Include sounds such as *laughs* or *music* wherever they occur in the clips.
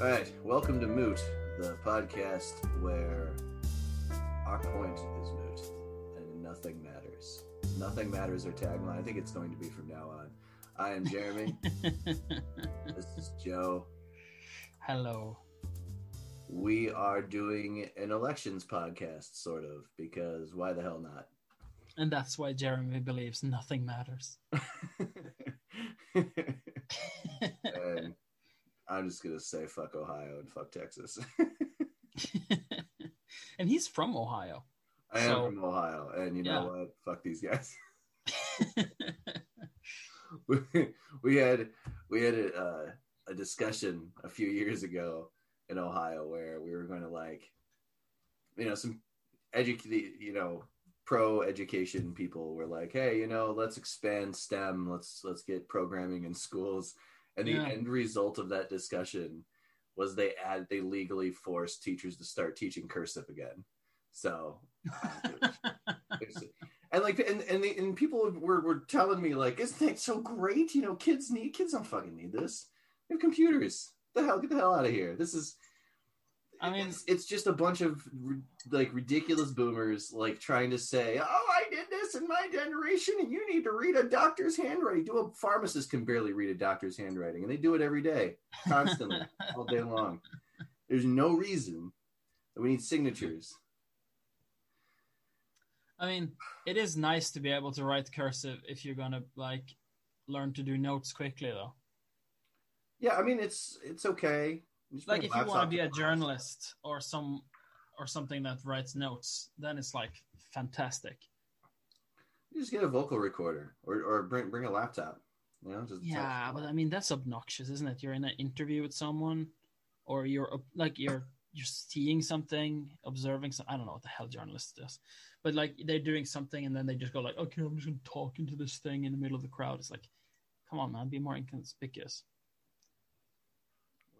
All right, welcome to Moot, the podcast where our point is moot and nothing matters. Nothing matters our tagline. I think it's going to be from now on. I am Jeremy. *laughs* this is Joe. Hello. We are doing an elections podcast, sort of, because why the hell not? And that's why Jeremy believes nothing matters. *laughs* *laughs* and I'm just gonna say fuck Ohio and fuck Texas. *laughs* *laughs* and he's from Ohio. I am So- from Ohio, and you know what? Fuck these guys. *laughs* we, we had we had a, uh, a discussion a few years ago in Ohio where we were going to like, you know, some educate, you know, pro education people were like, hey, you know, let's expand STEM, let's let's get programming in schools, and the Yeah. end result of that discussion was they add they legally forced teachers to start teaching cursive again. So. Um, it's- and like and and, the, and people were, were telling me like isn't that so great you know kids need kids don't fucking need this they have computers the hell get the hell out of here this is I mean- it's, it's just a bunch of like ridiculous boomers like trying to say oh i did this in my generation and you need to read a doctor's handwriting. Do a pharmacist can barely read a doctor's handwriting and they do it every day constantly *laughs* all day long. There's no reason that we need signatures. I mean, it is nice to be able to write cursive if you're gonna like learn to do notes quickly, though. yeah i mean it's it's okay Just Like if you want to be a journalist or some or something that writes notes, then it's like fantastic. You just get a vocal recorder or, or bring bring a laptop. You know, just Yeah, but I mean that's obnoxious, isn't it? You're in an interview with someone, or you're like you're you're seeing something, observing some. I don't know what the hell journalists does, but like they're doing something and then they just go like, okay, I'm just gonna talk into this thing in the middle of the crowd. It's like, come on, man, be more inconspicuous.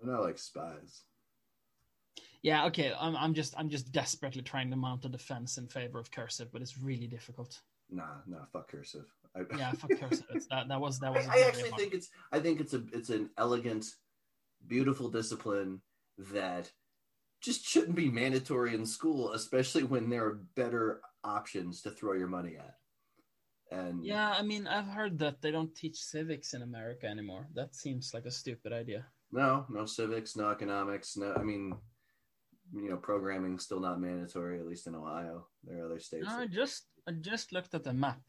We're not like spies. Yeah, okay, I'm I'm just I'm just desperately trying to mount a defense in favor of cursive, but it's really difficult. Nah, nah, fuck cursive. I, *laughs* Yeah, fuck cursive. It's, that that was that was. I, I actually hard. think it's I think it's a it's an elegant, beautiful discipline that just shouldn't be mandatory in school, especially when there are better options to throw your money at. And Yeah, I mean, I've heard that they don't teach civics in America anymore. That seems like a stupid idea. No, no civics, no economics, no. I mean, you know, programming still not mandatory, at least in Ohio. There are other states. I that- just I just looked at the map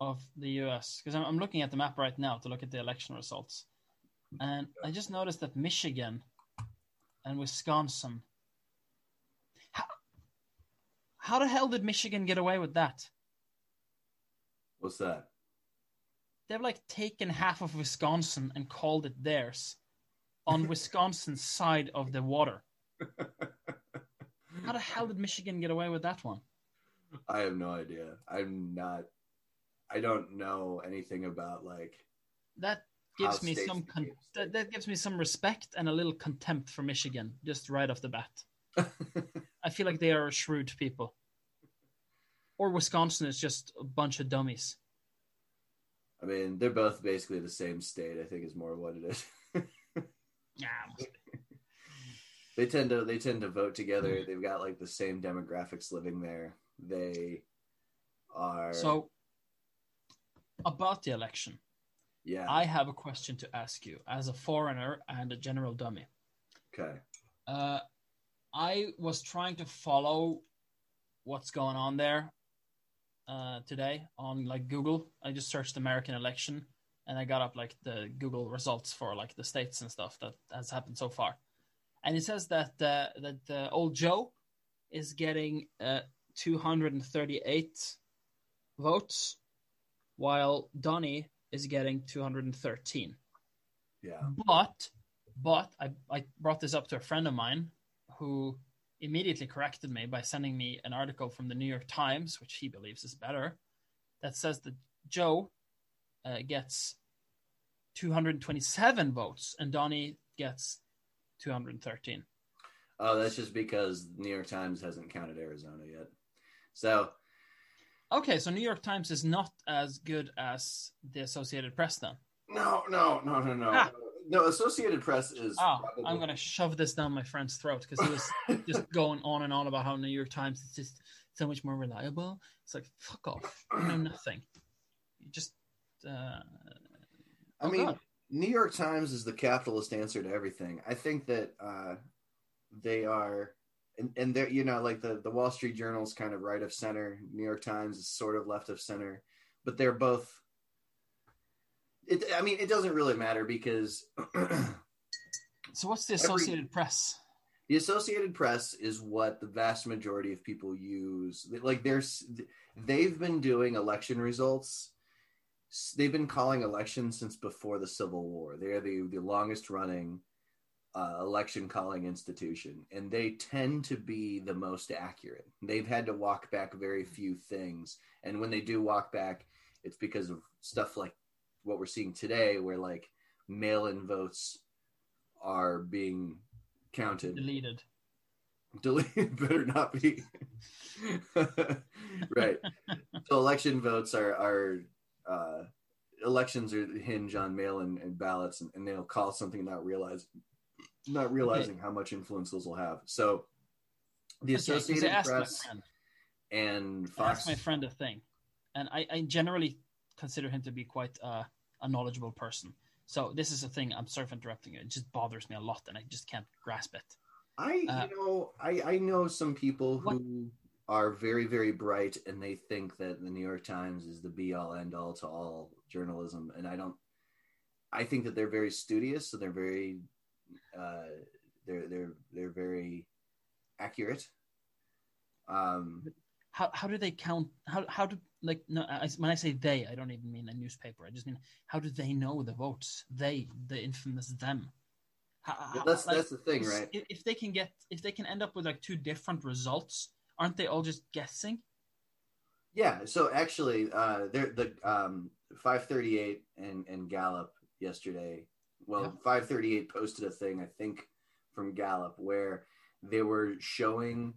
of the U.S. because I'm, I'm looking at the map right now to look at the election results, and I just noticed that Michigan and Wisconsin. How, how the hell did Michigan get away with that? What's that? They've like taken half of Wisconsin and called it theirs on *laughs* Wisconsin's side of the water. *laughs* How the hell did Michigan get away with that one? I have no idea. I'm not. I don't know anything about like. That gives me some con- that, that gives me some respect and a little contempt for Michigan just right off the bat. *laughs* I feel like they are shrewd people. Or Wisconsin is just a bunch of dummies. I mean, they're both basically the same state. I think is more what it is. *laughs* Yeah, *laughs* they tend to they tend to vote together. They've got like the same demographics living there. They are So about the election, yeah I have a question to ask you as a foreigner and a general dummy. okay Uh, I was trying to follow what's going on there uh, today on like Google. I just searched American election and I got up like the Google results for like the states and stuff that has happened so far. And it says that uh, that uh, old Joe is getting uh, 238 votes, while Donnie is getting 213 yeah but but I, I brought this up to a friend of mine who immediately corrected me by sending me an article from the New York Times, which he believes is better, that says that Joe uh, gets 227 votes and Donnie gets 213. oh that's just because the New York Times hasn't counted Arizona yet. So Okay, so New York Times is not as good as the Associated Press then. no no no no no. Ah. No, Associated Press is. Oh, probably- I'm gonna shove this down my friend's throat because he was *laughs* just going on and on about how New York Times is just so much more reliable. It's like fuck off. You know nothing. You just. Uh, I oh, mean, God. New York Times is the capitalist answer to everything. I think that uh, they are, and, and they're, you know, like the, the Wall Street Journal is kind of right of center. New York Times is sort of left of center, but they're both. It, I mean, it doesn't really matter because *clears throat* so what's the every- Associated Press? the Associated Press is what the vast majority of people use. Like, there's, they've been doing election results they've been calling elections since before the Civil War. They're the, the longest running uh, election calling institution, and they tend to be the most accurate. They've had to walk back very few things, and when they do walk back, it's because of stuff like what we're seeing today, where like mail in votes are being counted. Deleted. Deleted *laughs* better not be. *laughs* right. So election votes are are uh, elections are hinge on mail and, ballots, and, and they'll call something not realize not realizing how much influence those will have. So the Okay, Associated my Press and Fox. my friend a thing, and I, I generally consider him to be quite uh, a knowledgeable person. So this is a thing. I'm sorry for interrupting you. It just bothers me a lot, and I just can't grasp it. I uh, you know I I know some people What- who are very very bright and they think that the New York Times is the be all end all to all journalism and I don't I think that they're very studious and they're very uh they're they're they're very accurate um How how do they count? How how do like no? I, when I say they, I don't even mean a newspaper. I just mean how do they know the votes? They, the infamous them. How, how- that's like, that's the thing right If, if they can get, if they can end up with like two different results, aren't they all just guessing? Yeah, so actually, uh, there the um, five thirty eight and and Gallup yesterday. Well, Yeah. five thirty eight posted a thing I think from Gallup where they were showing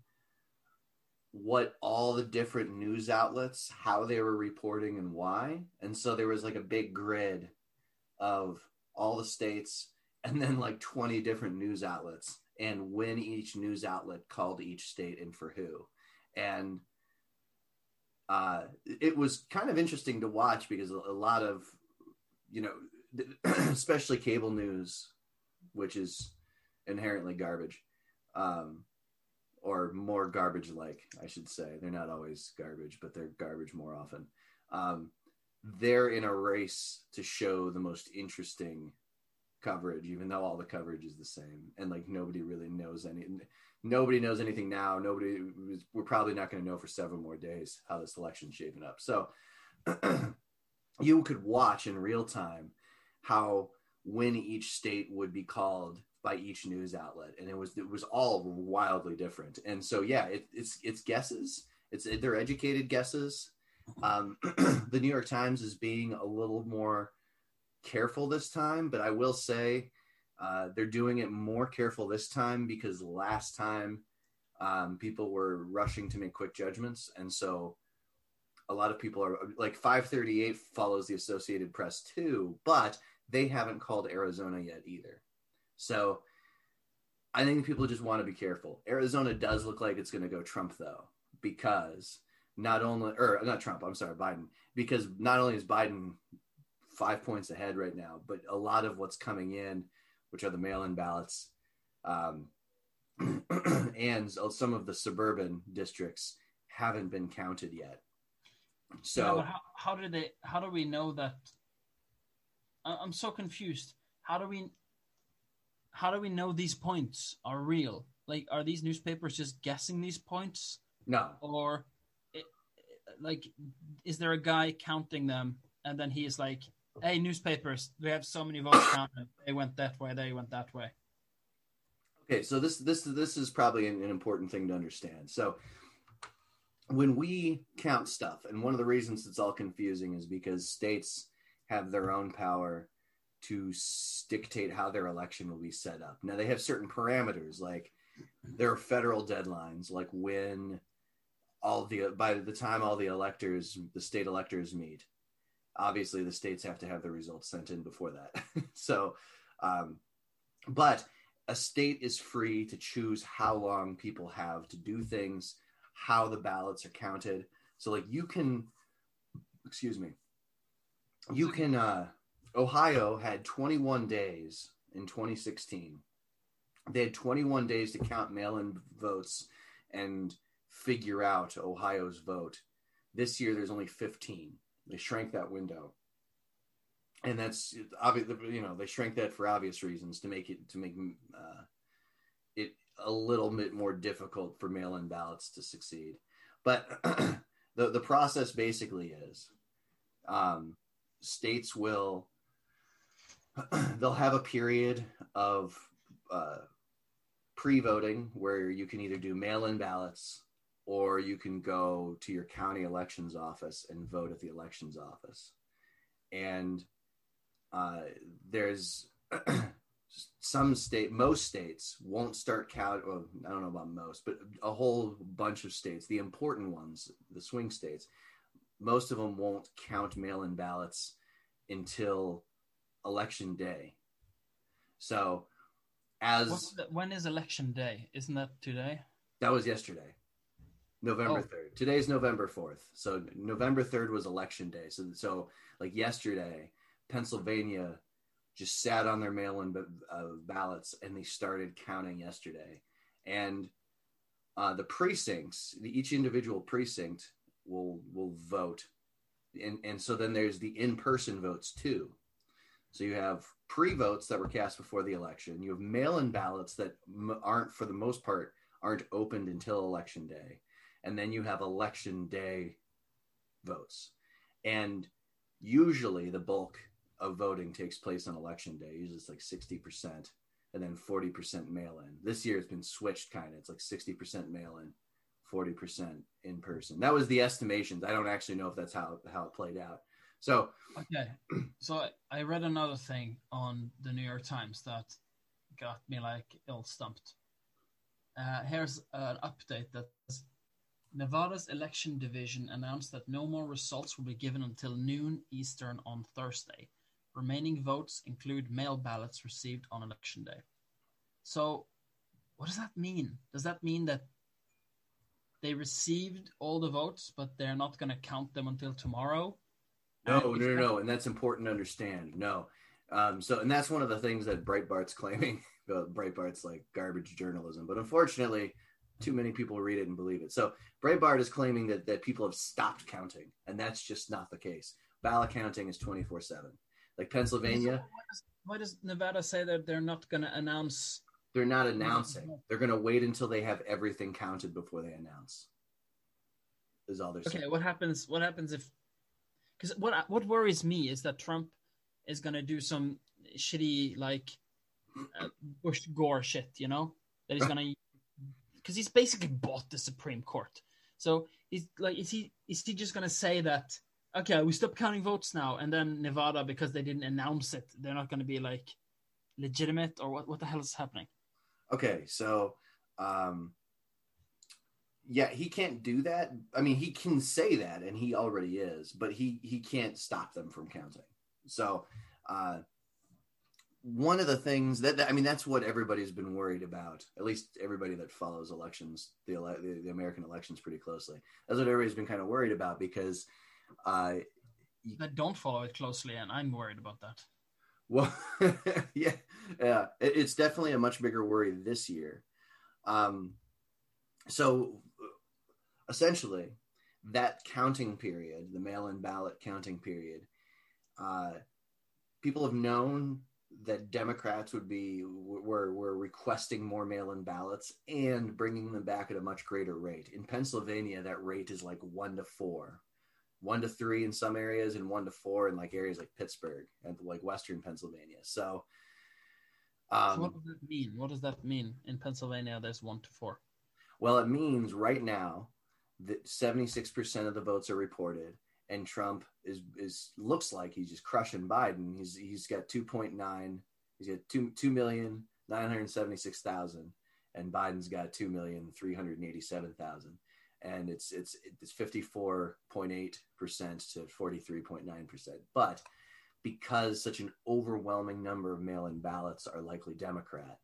what all the different news outlets how they were reporting and why, and so there was like a big grid of all the states *laughs* and then like twenty different news outlets and when each news outlet called each state and for who, and uh, it was kind of interesting to watch because a lot of, you know, *clears throat* especially cable news, which is inherently garbage, um, or more garbage like, I should say. They're not always garbage, but they're garbage more often. Um, they're in a race to show the most interesting coverage, even though all the coverage is the same. And like nobody really knows any nobody knows anything now. Nobody, we're probably not going to know for several more days how this election's shaping up. So *clears throat* you could watch in real time how when each state would be called by each news outlet, and it was it was all wildly different. And so yeah, it, it's it's guesses. It's they're educated guesses. Um, *clears throat* the New York Times is being a little more careful this time, but I will say uh, they're doing it more careful this time because last time um, people were rushing to make quick judgments, and so a lot of people are like 538 follows the Associated Press too, but they haven't called Arizona yet either. So I think people just want to be careful. Arizona does look like it's going to go Trump though, because not only or not Trump, I'm sorry, Biden, because not only is Biden five points ahead right now, but a lot of what's coming in which are the mail-in ballots, um, *clears throat* and some of the suburban districts haven't been counted yet. So Yeah, how, how do they? How do we know that? I'm so confused. How do we? How do we know these points are real? Like, are these newspapers just guessing these points, no, or, it, like, is there a guy counting them, and then he is like, "Hey, newspapers, we have so many votes counted. They went that way. They went that way." Okay, so this this this is probably an, an important thing to understand. So when we count stuff, and one of the reasons it's all confusing is because states have their own power to dictate how their election will be set up. Now they have certain parameters, like there are federal deadlines, like when all the by the time all the electors, the state electors meet. Obviously, the states have to have the results sent in before that. *laughs* so Um, but a state is free to choose how long people have to do things, how the ballots are counted. So, like, you can, excuse me, you can, uh, Ohio had 21 days in 2016. They had 21 days to count mail in votes and figure out Ohio's vote. This year, there's only 15. They shrank that window and that's obvious. You know, they shrank that for obvious reasons to make it to make uh, it a little bit more difficult for mail-in ballots to succeed. But *clears throat* the the process basically is, um, states will *clears throat* they'll have a period of uh, pre-voting where you can either do mail-in ballots or you can go to your county elections office and vote at the elections office and uh, there's *clears throat* some state, most states won't start count. Well, I don't know about most, but a whole bunch of states, the important ones, the swing states, most of them won't count mail-in ballots until election day. So, as the, when is election day? Isn't that today? That was yesterday, November oh. third. Today's November fourth. So November third was election day. So so like yesterday, Pennsylvania just sat on their mail-in uh, ballots and they started counting yesterday. And uh, the precincts, the, each individual precinct will will vote, and and so then there's the in-person votes too. So you have pre-votes that were cast before the election. You have mail-in ballots that aren't, for the most part, aren't opened until election day, and then you have election day votes. And usually the bulk of voting takes place on election day. Usually it's like 60% and then 40% mail in. This year it's been switched kind of. It's like 60% mail in, 40% in person. That was the estimations. I don't actually know if that's how how it played out. So okay. So I read another thing on the New York Times that got me like ill stumped. Uh, here's an update that Nevada's election division announced that no more results will be given until noon Eastern on Thursday. Remaining votes include mail ballots received on election day. So, what does that mean? Does that mean that they received all the votes, but they're not going to count them until tomorrow? No, no, no, no, and that's important to understand. No, um, so and that's one of the things that Breitbart's claiming. *laughs* Breitbart's like garbage journalism, but unfortunately, too many people read it and believe it. So Breitbart is claiming that that people have stopped counting, and that's just not the case. Ballot counting is twenty four seven like Pennsylvania. Why does, why does Nevada say that they're not going to announce? They're not announcing. They're going to wait until they have everything counted before they announce. Is all they're saying. Okay, what happens? What happens if? Because what what worries me is that Trump is going to do some shitty like uh, Bush Gore shit. You know that he's *laughs* going to because he's basically bought the Supreme Court. So he's like, is he is he just going to say that okay, we stop counting votes now, and then Nevada because they didn't announce it, they're not going to be like legitimate or what? What the hell is happening? Okay, so um, yeah, he can't do that. I mean, he can say that, and he already is, but he he can't stop them from counting. So. Uh, one of the things that I mean, that's what everybody's been worried about. At least everybody that follows elections, the the, the American elections, pretty closely. That's what everybody's been kind of worried about because uh, that don't follow it closely, and I'm worried about that. Well, *laughs* yeah, yeah, it's definitely a much bigger worry this year. Um, so essentially, that counting period, the mail-in ballot counting period, uh, people have known that Democrats would be were were requesting more mail-in ballots and bringing them back at a much greater rate. In Pennsylvania, that rate is like one to four one to three in some areas and one to four in like areas like Pittsburgh and like Western Pennsylvania. So, um, so what does that mean? What does that mean in Pennsylvania? There's one to four. Well, it means right now that 76% of the votes are reported and Trump is, is looks like he's just crushing Biden. He's, he's got 2.9, he's got 2, 2,976,000 and Biden's got 2,387,000 and it's it's it's 54.8% to 43.9%. But because such an overwhelming number of mail-in ballots are likely Democrat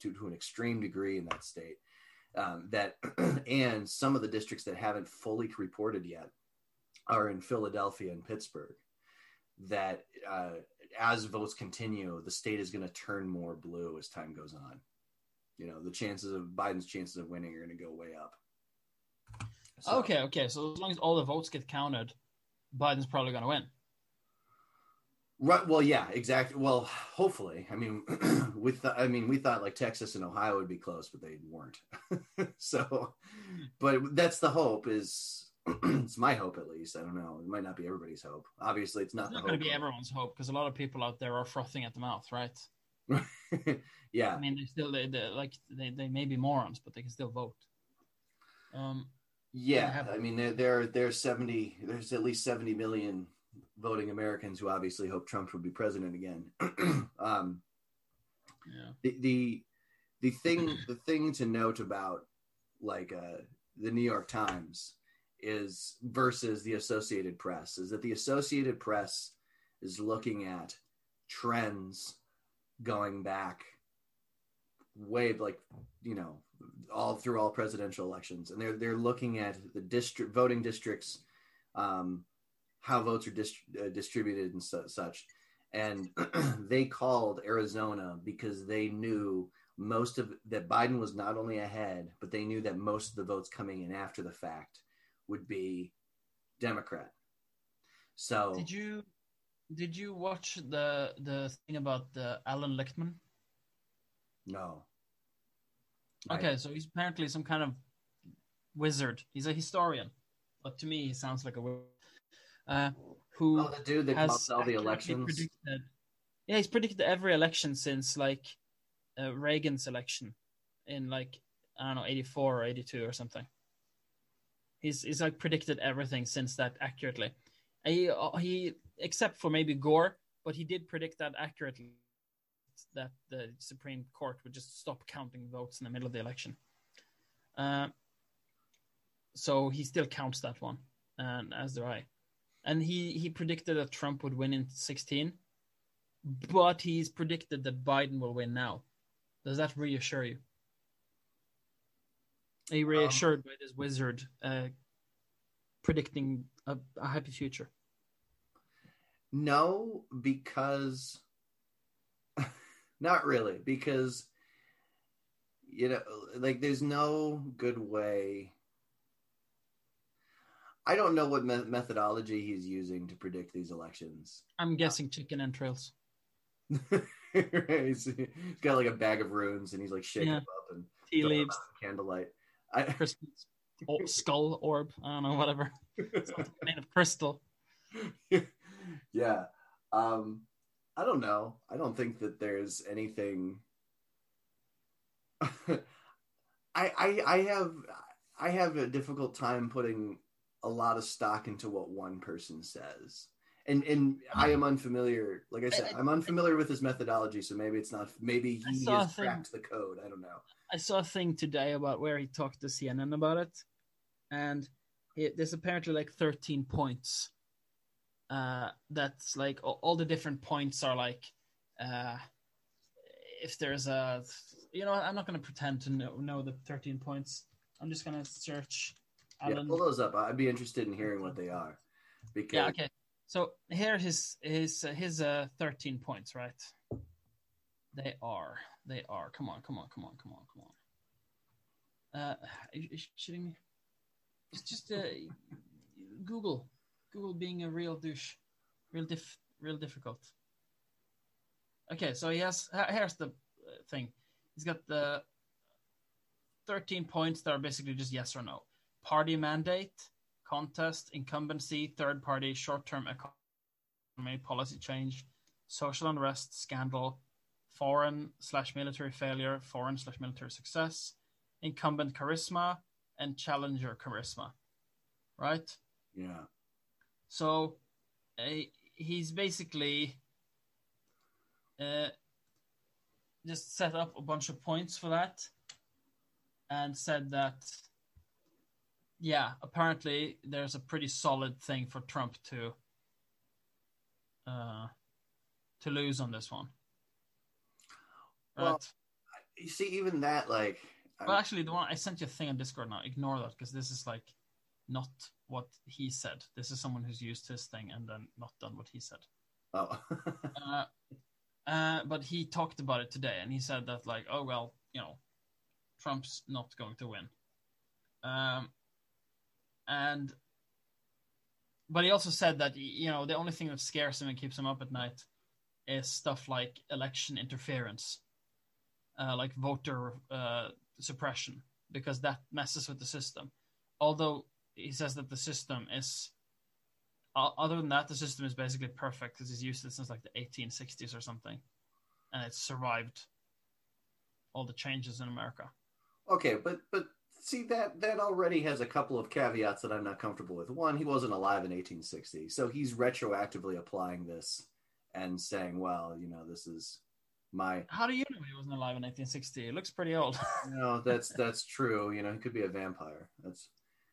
to, to an extreme degree in that state. Um, that *clears throat* and some of the districts that haven't fully reported yet are in Philadelphia and Pittsburgh. That uh, as votes continue, the state is going to turn more blue as time goes on. You know, the chances of Biden's chances of winning are going to go way up. So, okay, okay. So as long as all the votes get counted, Biden's probably going to win. Right. Well, yeah, exactly. Well, hopefully. I mean, *clears throat* with the, I mean, we thought like Texas and Ohio would be close, but they weren't. *laughs* so, but that's the hope. Is *clears throat* it's my hope at least. I don't know. It might not be everybody's hope. Obviously, it's not. It's not going to be everyone's hope because a lot of people out there are frothing at the mouth, right? *laughs* yeah. I mean, they still they, they like they, they may be morons, but they can still vote. Um. Yeah, I mean, there there there's seventy. There's at least seventy million voting Americans who obviously hope Trump would be president again. *clears throat* um, yeah. The, the the thing the thing to note about like uh, the New York Times is versus the Associated Press is that the Associated Press is looking at trends going back way like you know all through all presidential elections and they're they're looking at the district voting districts um, how votes are dist- uh, distributed and su- such. And *clears throat* they called Arizona because they knew most of that Biden was not only ahead, but they knew that most of the votes coming in after the fact would be Democrat. So did you did you watch the the thing about the Alan Lichtman? No. Okay, I, so he's apparently some kind of wizard. He's a historian, but to me, he sounds like a wizard uh, who oh, the dude that has all the elections. Predicted, yeah, he's predicted every election since like uh, Reagan's election in like I don't know, eighty four or eighty two or something. He's he's like predicted everything since that accurately. he he except for maybe Gore, but he did predict that accurately that the Supreme Court would just stop counting votes in the middle of the election. Uh, so he still counts that one, and as do I and he he predicted that Trump would win in 16, but he's predicted that Biden will win now. Does that reassure you? Are you reassured um, by this wizard uh, predicting a, a happy future? No, because not really, because you know, like there's no good way I don't know what me- methodology he's using to predict these elections. I'm guessing chicken entrails. he's, *laughs* he's got like a bag of runes and he's like shaking yeah. them up and tea leaves, candlelight. I, *laughs* oh, skull orb. I don't know, whatever. *laughs* made of crystal. yeah. Um, I don't know. I don't think that there's anything. *laughs* I, I I have I have a difficult time putting a lot of stock into what one person says. And and I am unfamiliar. Like I said, I, am unfamiliar with his methodology, so maybe it's not. Maybe he has cracked the code. I don't know. I saw a thing today about where he talked to CNN about it, and it, there's apparently like 13 points. Uh, that's like all, the different points are like, uh, if there's a, you know, I'm not going to pretend to know, know the 13 points. I'm just going to search yeah, pull those up. I'd be interested in hearing what they are. Because yeah, okay. So here his his his uh, thirteen points, right? They are. They are. Come on, come on, come on, come on, come on. Uh, are you, are you shitting me? It's just uh, Google. Google being a real douche, real diff, real difficult. Okay, so he has. Here's the uh, thing. He's got the thirteen points that are basically just yes or no party mandate, contest, incumbency, third party, short term economy, policy change, social unrest, scandal, foreign slash military failure, foreign slash military success, incumbent charisma, and challenger charisma. Right? Yeah. So uh, he's basically uh, just set up a bunch of points for that and said that yeah, apparently there's a pretty solid thing for Trump to uh, to lose on this one. Well, You see, even that, like, well, actually, the one I sent you a thing on Discord now. Ignore that because this is like not what he said. This is someone who's used his thing and then not done what he said. oh, *laughs* Uh, uh, but he talked about it today, and he said that like, oh well, you know, Trump's not going to win. Um, and but he also said that you know the only thing that scares him and keeps him up at night is stuff like election interference, uh, like voter uh, suppression, because that messes with the system. Although he says that the system is other than that, the system is basically perfect because it's used it since like the 1860s or something, and it's survived all the changes in America. okay, but but see that that already has a couple of caveats that I'm not comfortable with. One, he wasn't alive in 1860, so he's retroactively applying this and saying, well, you know, this is my How do you know he wasn't alive in 1860? He looks pretty old. *laughs* no, that's that's true. You know, he could be a vampire. That's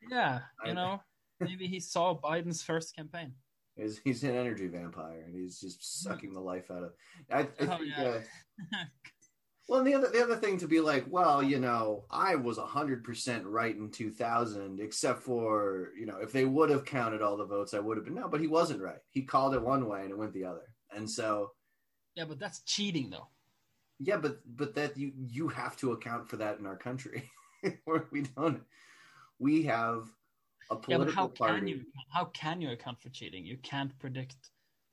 yeah, you know, maybe he saw Biden's first campaign. he's, he's an energy vampire, and he's just sucking the life out of. I, I Oh, yeah. Uh, *laughs* well, and the other the other thing to be like, well, you know, I was hundred percent right in two thousand, except for you know, if they would have counted all the votes, I would have been no, but he wasn't right. He called it one way and it went the other, and so yeah, but that's cheating, though. yeah, but but that you you have to account for that in our country, where *laughs* we don't. We have a Yeah, political how party. can you how can you account for cheating? You can't predict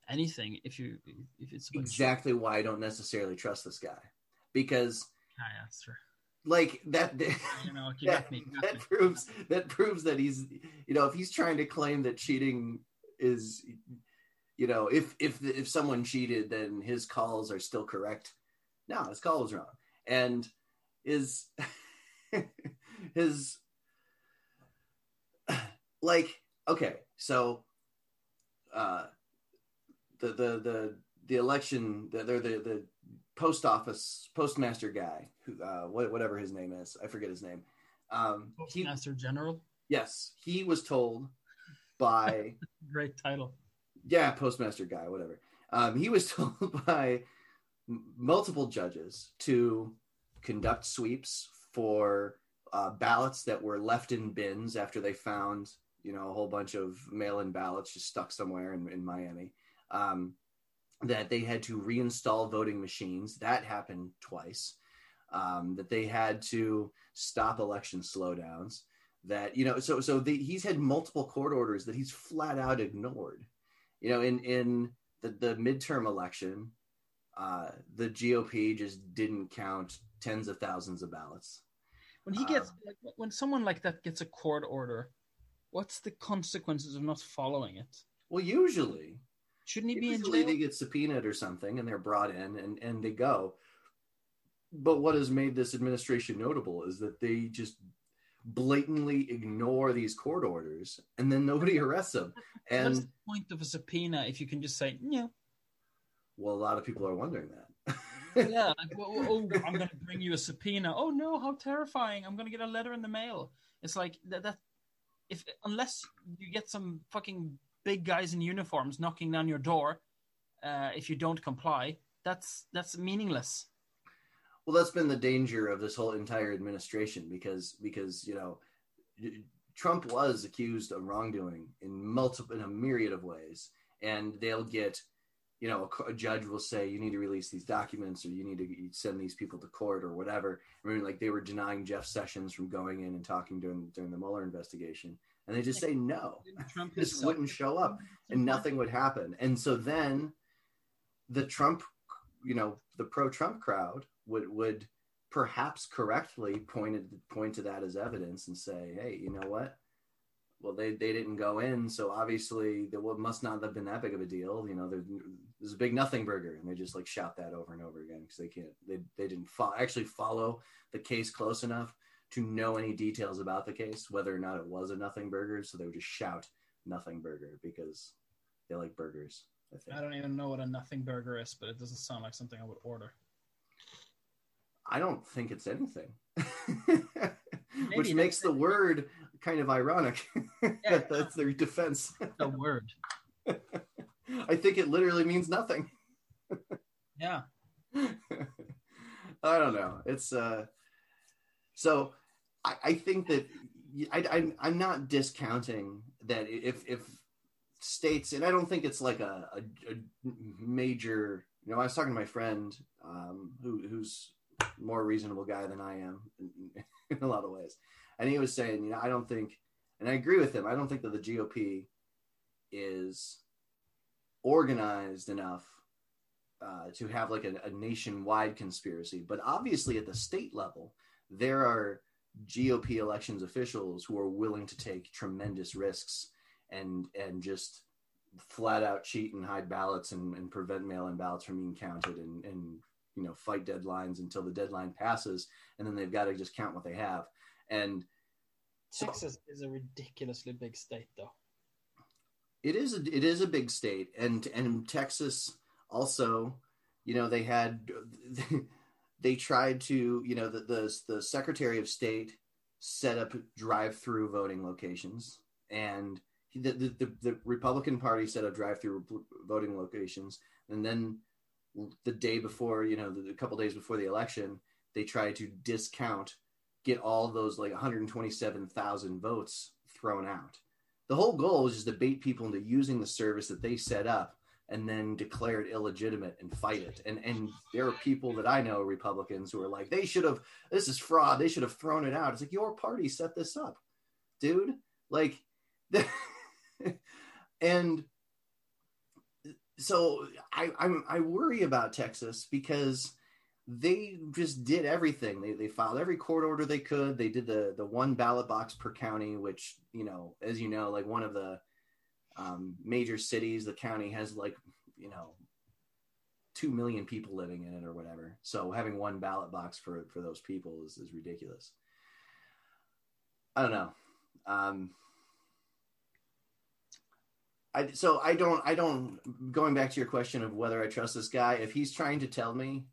anything if you if it's exactly why I don't necessarily trust this guy because Yeah, yeah, that's true. like that You *laughs* know, you that, me. that me. proves that proves that he's you know if he's trying to claim that cheating is you know if if if someone cheated then his calls are still correct no his call was wrong and is his *laughs* like okay so uh the the the the election the the the, the post office postmaster guy who uh what, whatever his name is i forget his name um he, Postmaster General. yes he was told by *laughs* Great title. yeah postmaster guy whatever um he was *laughs* told by multiple judges to conduct sweeps for uh, ballots that were left in bins after they found you know a whole bunch of mail-in ballots just stuck somewhere in, in miami um, that they had to reinstall voting machines. That happened twice. Um, that they had to stop election slowdowns. That you know so so the, he's had multiple court orders that he's flat out ignored. You know in in the, the midterm election uh, the gop just didn't count tens of thousands of ballots. When he gets like, when someone like that gets a court order, what's the consequences of not following it? well usually Shouldn't he be in usually jail? they get subpoenaed or something and they're brought in and and they go but what has made this administration notable is that they just blatantly ignore these court orders and then nobody *laughs* arrests them And What's the point of a subpoena if you can just say no? well a lot of people are wondering that Yeah, *laughs* like oh, oh, oh I'm going to bring you a subpoena. Oh no, how terrifying! I'm going to get a letter in the mail. It's like that. that if unless you get some fucking big guys in uniforms knocking down your door, uh, if you don't comply, that's that's meaningless. well that's been the danger of this whole entire administration because because you know trump was accused of wrongdoing in multiple in a myriad of ways and they'll get you know a, a judge will say you need to release these documents or you need to send these people to court or whatever i mean like they were denying jeff sessions from going in and talking during during the mueller investigation and they just say no Trump just wouldn't show up *laughs* and nothing would happen. And so then the Trump, you know, the pro-Trump crowd would would perhaps correctly point it, point to that as evidence and say, hey, you know what? Well, they, they didn't go in, so obviously wa- must not have been that big of a deal. You know, there's a big nothing burger, and they just like shout that over and over again because they can't they they didn't fo- actually follow the case close enough to know any details about the case, whether or not it was a nothing burger. So they would just shout nothing burger because they like burgers. I think. I don't even know what a nothing burger is, but it doesn't sound like something I would order. I don't think it's anything. *laughs* Which makes the word kind of ironic. *laughs* that that's their defense. *laughs* The word. I think it literally means nothing. Yeah. *laughs* I don't know. It's uh, so I, I think that I, I I'm not discounting that if if states and I don't think it's like a, a, a major. You know, I was talking to my friend um, who who's more reasonable guy than I am in, in a lot of ways, and he was saying, you know, I don't think, and I agree with him. I don't think that the GOP is organized enough uh, to have like a, a, nationwide conspiracy. But obviously, at the state level, there are GOP elections officials who are willing to take tremendous risks and and just flat out cheat and hide ballots and, and prevent mail-in ballots from being counted and, and you know fight deadlines until the deadline passes and then they've got to just count what they have and Texas so, is a ridiculously big state though. It is a, it is a big state. And and Texas also you know they had *laughs* they tried to you know the the, the secretary of state set up drive-through voting locations. And the, the, the republican party set up drive-through voting locations. And then the day before you know the, a couple days before the election they tried to discount get all those like 127000 votes thrown out the whole goal is just to bait people into using the service that they set up and then declare it illegitimate and fight it. And and there are people that I know, Republicans, who are like, they should have this is fraud. They should have thrown it out. It's like your party set this up, dude. Like, *laughs* and so I I'm, I worry about Texas because they just did everything. They they filed every court order they could. They did the the one ballot box per county, which you know, as you know, like one of the um, major cities, the county has like, you know, 2 million people living in it or whatever. So having one ballot box for, for those people is, is ridiculous. I don't know. Um, I, so I don't, I don't, going back to your question of whether I trust this guy, if he's trying to tell me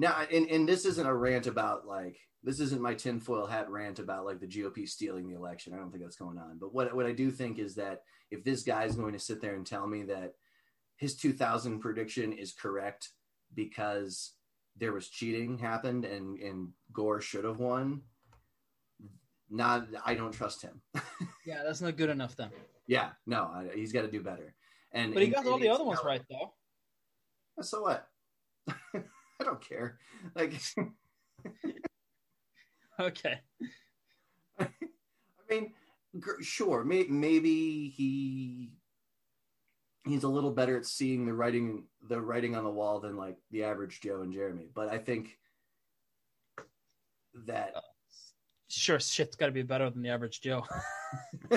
now, and, and this isn't a rant about like, this isn't my tinfoil hat rant about like the GOP stealing the election. I don't think that's going on. But what, what I do think is that if this guy is going to sit there and tell me that his 2000 prediction is correct because there was cheating happened and and Gore should have won, not I don't trust him. *laughs* yeah, that's not good enough then. Yeah, no, I, he's got to do better. And but he got all the other ones right though. So what? *laughs* Care. Like, *laughs* okay. I mean, sure, may, maybe he he's a little better at seeing the writing the writing on the wall than like the average Joe and Jeremy. But I think that uh, sure shit's got to be better than the average Joe. *laughs*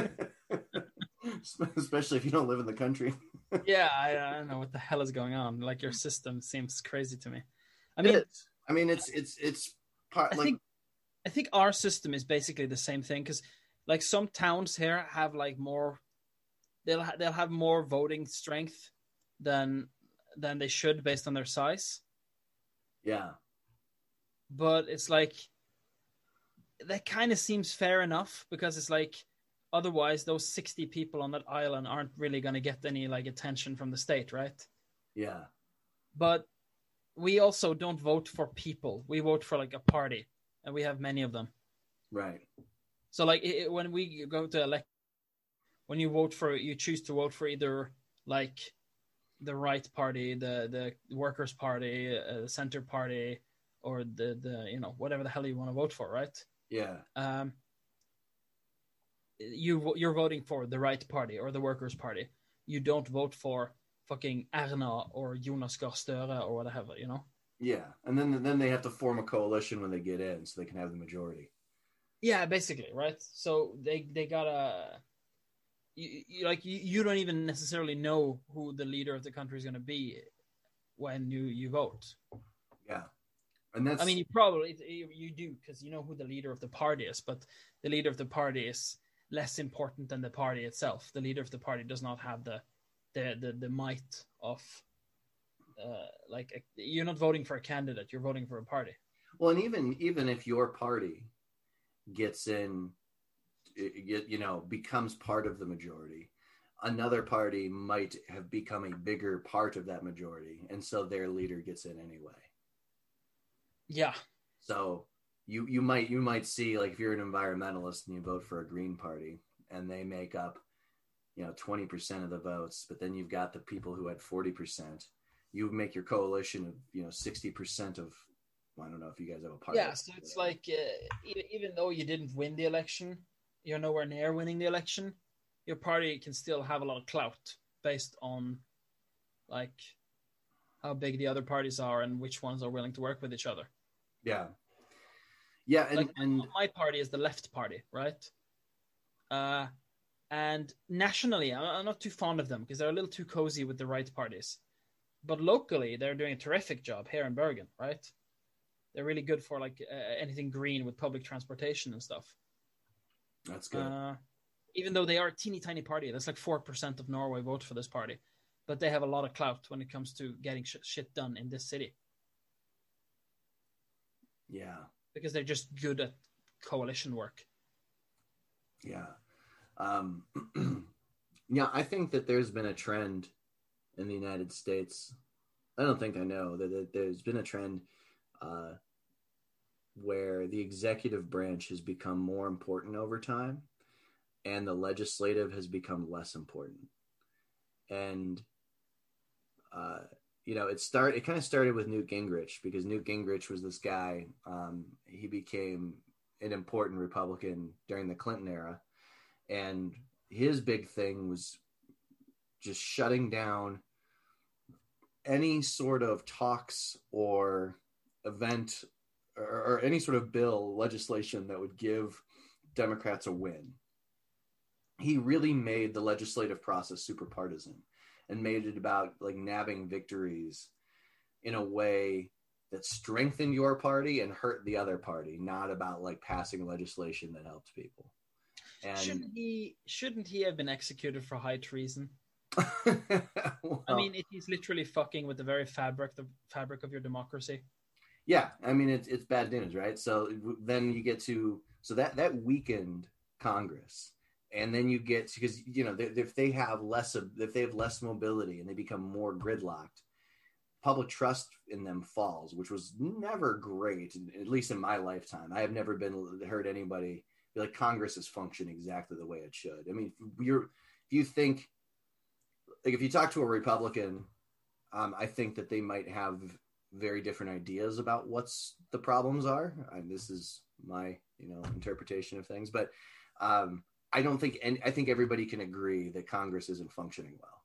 Especially if you don't live in the country. *laughs* yeah, I, I, don't know what the hell is going on. Like your system seems crazy to me. I mean, I mean, it's it's it's part I like. Think, I think our system is basically the same thing because like some towns here have like more they'll ha- they'll have more voting strength than than they should based on their size. Yeah. But it's like that kind of seems fair enough because it's like otherwise those 60 people on that island aren't really going to get any like attention from the state, right? Yeah. But we also don't vote for people. We vote for like a party and we have many of them. Right. So like it, when we go to elect, when you vote for, you choose to vote for either like the right party, the the workers' party, uh, the center party, or the the you know whatever the hell you want to vote for, right? Yeah. Um. You you're voting for the right party or the workers' party. You don't vote for fucking Erna or Jonas Gahr Støre or whatever, you know. Yeah, and then then they have to form a coalition when they get in, so they can have the majority. Yeah, basically, right? So they they gotta you, you, like you, you don't even necessarily know who the leader of the country is going to be when you you vote. Yeah, and that's. I mean, you probably you do because you know who the leader of the party is, but the leader of the party is less important than the party itself. The leader of the party does not have the the the, the might of uh, like you're not voting for a candidate; you're voting for a party. Well, and even even if your party gets in, get you know becomes part of the majority. another party might have become a bigger part of that majority, and so their leader gets in anyway. Yeah. So you you might you might see like if you're an environmentalist and you vote for a Green Party and they make up you know 20% of the votes, but then you've got the people who had 40%. You make your coalition of you know 60% of I don't know if you guys have a party. Yeah, so it's like uh, even, even though you didn't win the election, you're nowhere near winning the election. Your party can still have a lot of clout based on like how big the other parties are and which ones are willing to work with each other. Yeah. Yeah, and, like and my party is the left party, right? Uh, and nationally, I'm, not too fond of them because they're a little too cozy with the right parties. But locally, they're doing a terrific job here in Bergen, right? They're really good for like uh, anything green with public transportation and stuff. that's good. Uh, even though they are a teeny tiny party, that's like four percent of Norway vote for this party, but they have a lot of clout when it comes to getting sh- shit done in this city yeah. because they're just good at coalition work. Yeah. Um, *clears throat* yeah, I think that there's been a trend in the United States. I don't think I know that, there's been a trend uh, where the executive branch has become more important over time and the legislative has become less important. And, uh, you know, it start it kind of started with Newt Gingrich because Newt Gingrich was this guy. Um, he became an important Republican during the Clinton era, and his big thing was just shutting down any sort of talks or event or, or any sort of bill legislation that would give Democrats a win. He really made the legislative process super partisan and made it about like nabbing victories in a way that strengthened your party and hurt the other party, not about like passing legislation that helps people. And Shouldn't he? Shouldn't he have been executed for high treason? *laughs* Well, I mean, it, he's literally fucking with the very fabric, the fabric of your democracy. yeah, I mean it's it's bad news, right? So then you get to so that that weakened Congress, and then you get because you know if they have less of if they have less mobility and they become more gridlocked, public trust in them falls, which was never great, at least in my lifetime. I have never been heard anybody like Congress is functioning exactly the way it should. I mean, if you're if you think like if you talk to a Republican, um, I think that they might have very different ideas about what's the problems are. And this is my you know interpretation of things, but um, I don't think and I think everybody can agree that Congress isn't functioning well.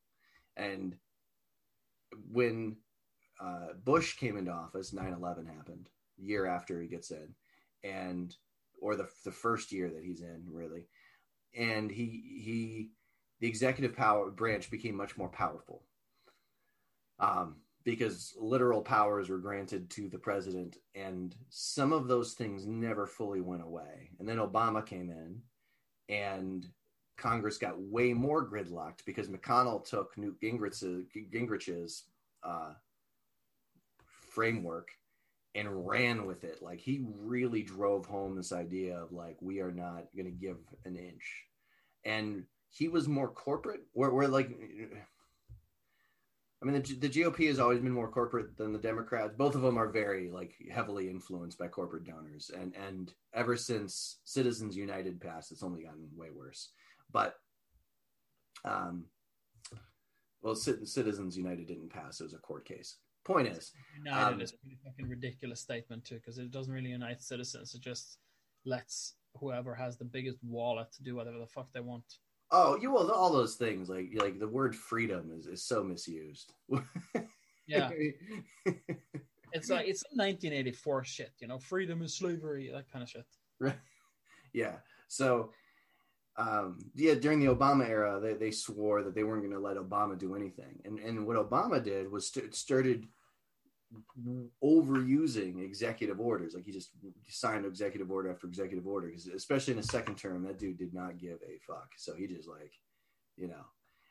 And when uh, Bush came into office, 9-11 happened year after he gets in, and or the the first year that he's in really, and he he the executive power branch became much more powerful. Um, because literal powers were granted to the president, and some of those things never fully went away. And then Obama came in, and Congress got way more gridlocked because McConnell took Newt Gingrich's, Gingrich's uh, framework and ran with it. Like he really drove home this idea of like we are not going to give an inch, and he was more corporate. Where where like, I mean, the, the GOP has always been more corporate than the Democrats. Both of them are very like heavily influenced by corporate donors, and and ever since Citizens United passed, it's only gotten way worse. But, um, well, Cit- Citizens United didn't pass; it was a court case. Point is, United Um, is a pretty fucking ridiculous statement too, because it doesn't really unite citizens. It just lets whoever has the biggest wallet to do whatever the fuck they want. Oh, you well, all those things like like the word freedom is, is so misused. *laughs* Yeah, it's like it's 1984 shit. You know, freedom is slavery, that kind of shit. Right. *laughs* yeah. So, um, yeah, during the Obama era, they, they swore that they weren't going to let Obama do anything, and and what Obama did was st- started overusing executive orders. Like he just signed executive order after executive order, 'cause especially in his second term, that dude did not give a fuck. So he just like, you know,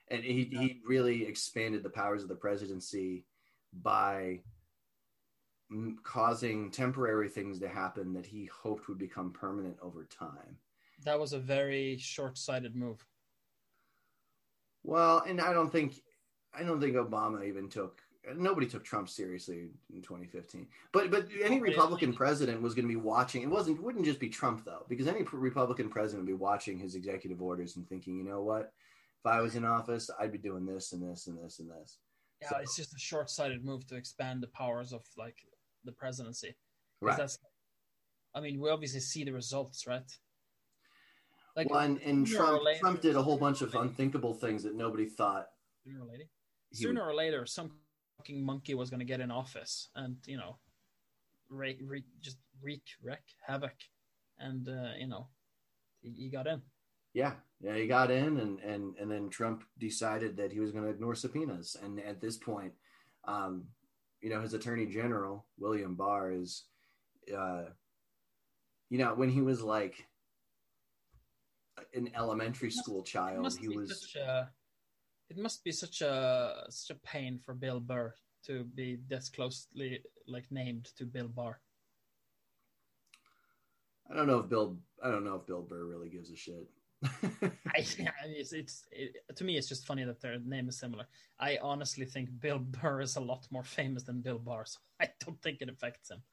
and he he really expanded the powers of the presidency by m- causing temporary things to happen that he hoped would become permanent over time. That was a very short-sighted move. Well, and I don't think I don't think Obama even took nobody took Trump seriously in 2015. But but any Republican president was going to be watching. It wasn't wouldn't just be Trump though, because any Republican president would be watching his executive orders and thinking, you know what, if I was in office, I'd be doing this and this and this and this. Yeah, so, it's just a short-sighted move to expand the powers of like the presidency. Right. That's, I mean, we obviously see the results, right? Like, well, and, and Trump, later, Trump did a whole bunch of unthinkable things that nobody thought. Sooner or later, sooner or later some fucking monkey was going to get in office and you know, re- re- just wreak wreck havoc, and uh, you know, he, he got in. Yeah, yeah, he got in, and and and then Trump decided that he was going to ignore subpoenas, and at this point, um, you know, his attorney general William Barr is, uh, you know, when he was like an elementary school child, he was. A, it must be such a such a pain for Bill Burr to be this closely like named to Bill Barr. I don't know if Bill. I don't know if Bill Burr really gives a shit. *laughs* I, it's, it's it, to me, it's just funny that their name is similar. I honestly think Bill Burr is a lot more famous than Bill Barr, so *laughs* I don't think it affects him.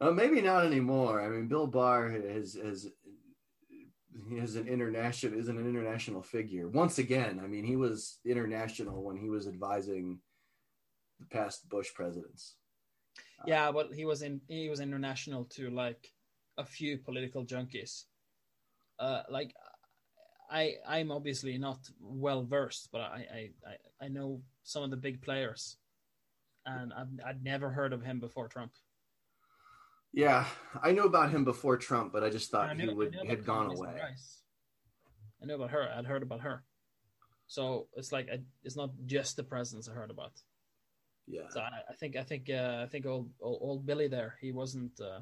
Uh, maybe not anymore. I mean, Bill Barr has has he is an international is an international figure once again. I mean, he was international when he was advising the past Bush presidents. Yeah, but he was in he was international to like a few political junkies. Uh, like I I'm obviously not well versed, but I, I I know some of the big players, and I've I'd never heard of him before Trump. Yeah, I knew about him before Trump, but I just thought he would had gone away. Rice. I knew about her. I'd heard about her. So it's like I, it's not just the presidents I heard about. Yeah. So I, I think I think uh, I think old, old, old Billy there he wasn't. Uh,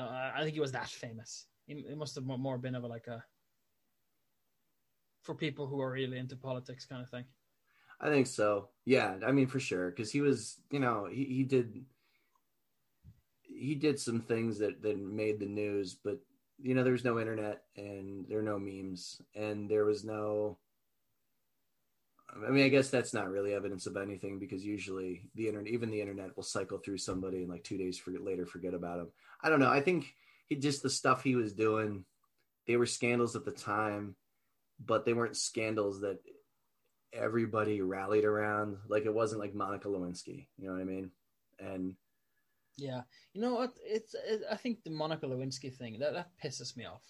uh, I think he was that famous. He, he must have more been of a, like a for people who are really into politics kind of thing. I think so. Yeah, I mean for sure because he was, you know, he, he did he did some things that that made the news, but you know, there was no internet and there were no memes and there was no I mean, I guess that's not really evidence of anything because usually the internet, even the internet, will cycle through somebody and like two days for, later forget about him. I don't know. I think he just the stuff he was doing, they were scandals at the time, but they weren't scandals that everybody rallied around. Like it wasn't like Monica Lewinsky. You know what I mean? And yeah, you know what? It's it, I think the Monica Lewinsky thing that that pisses me off.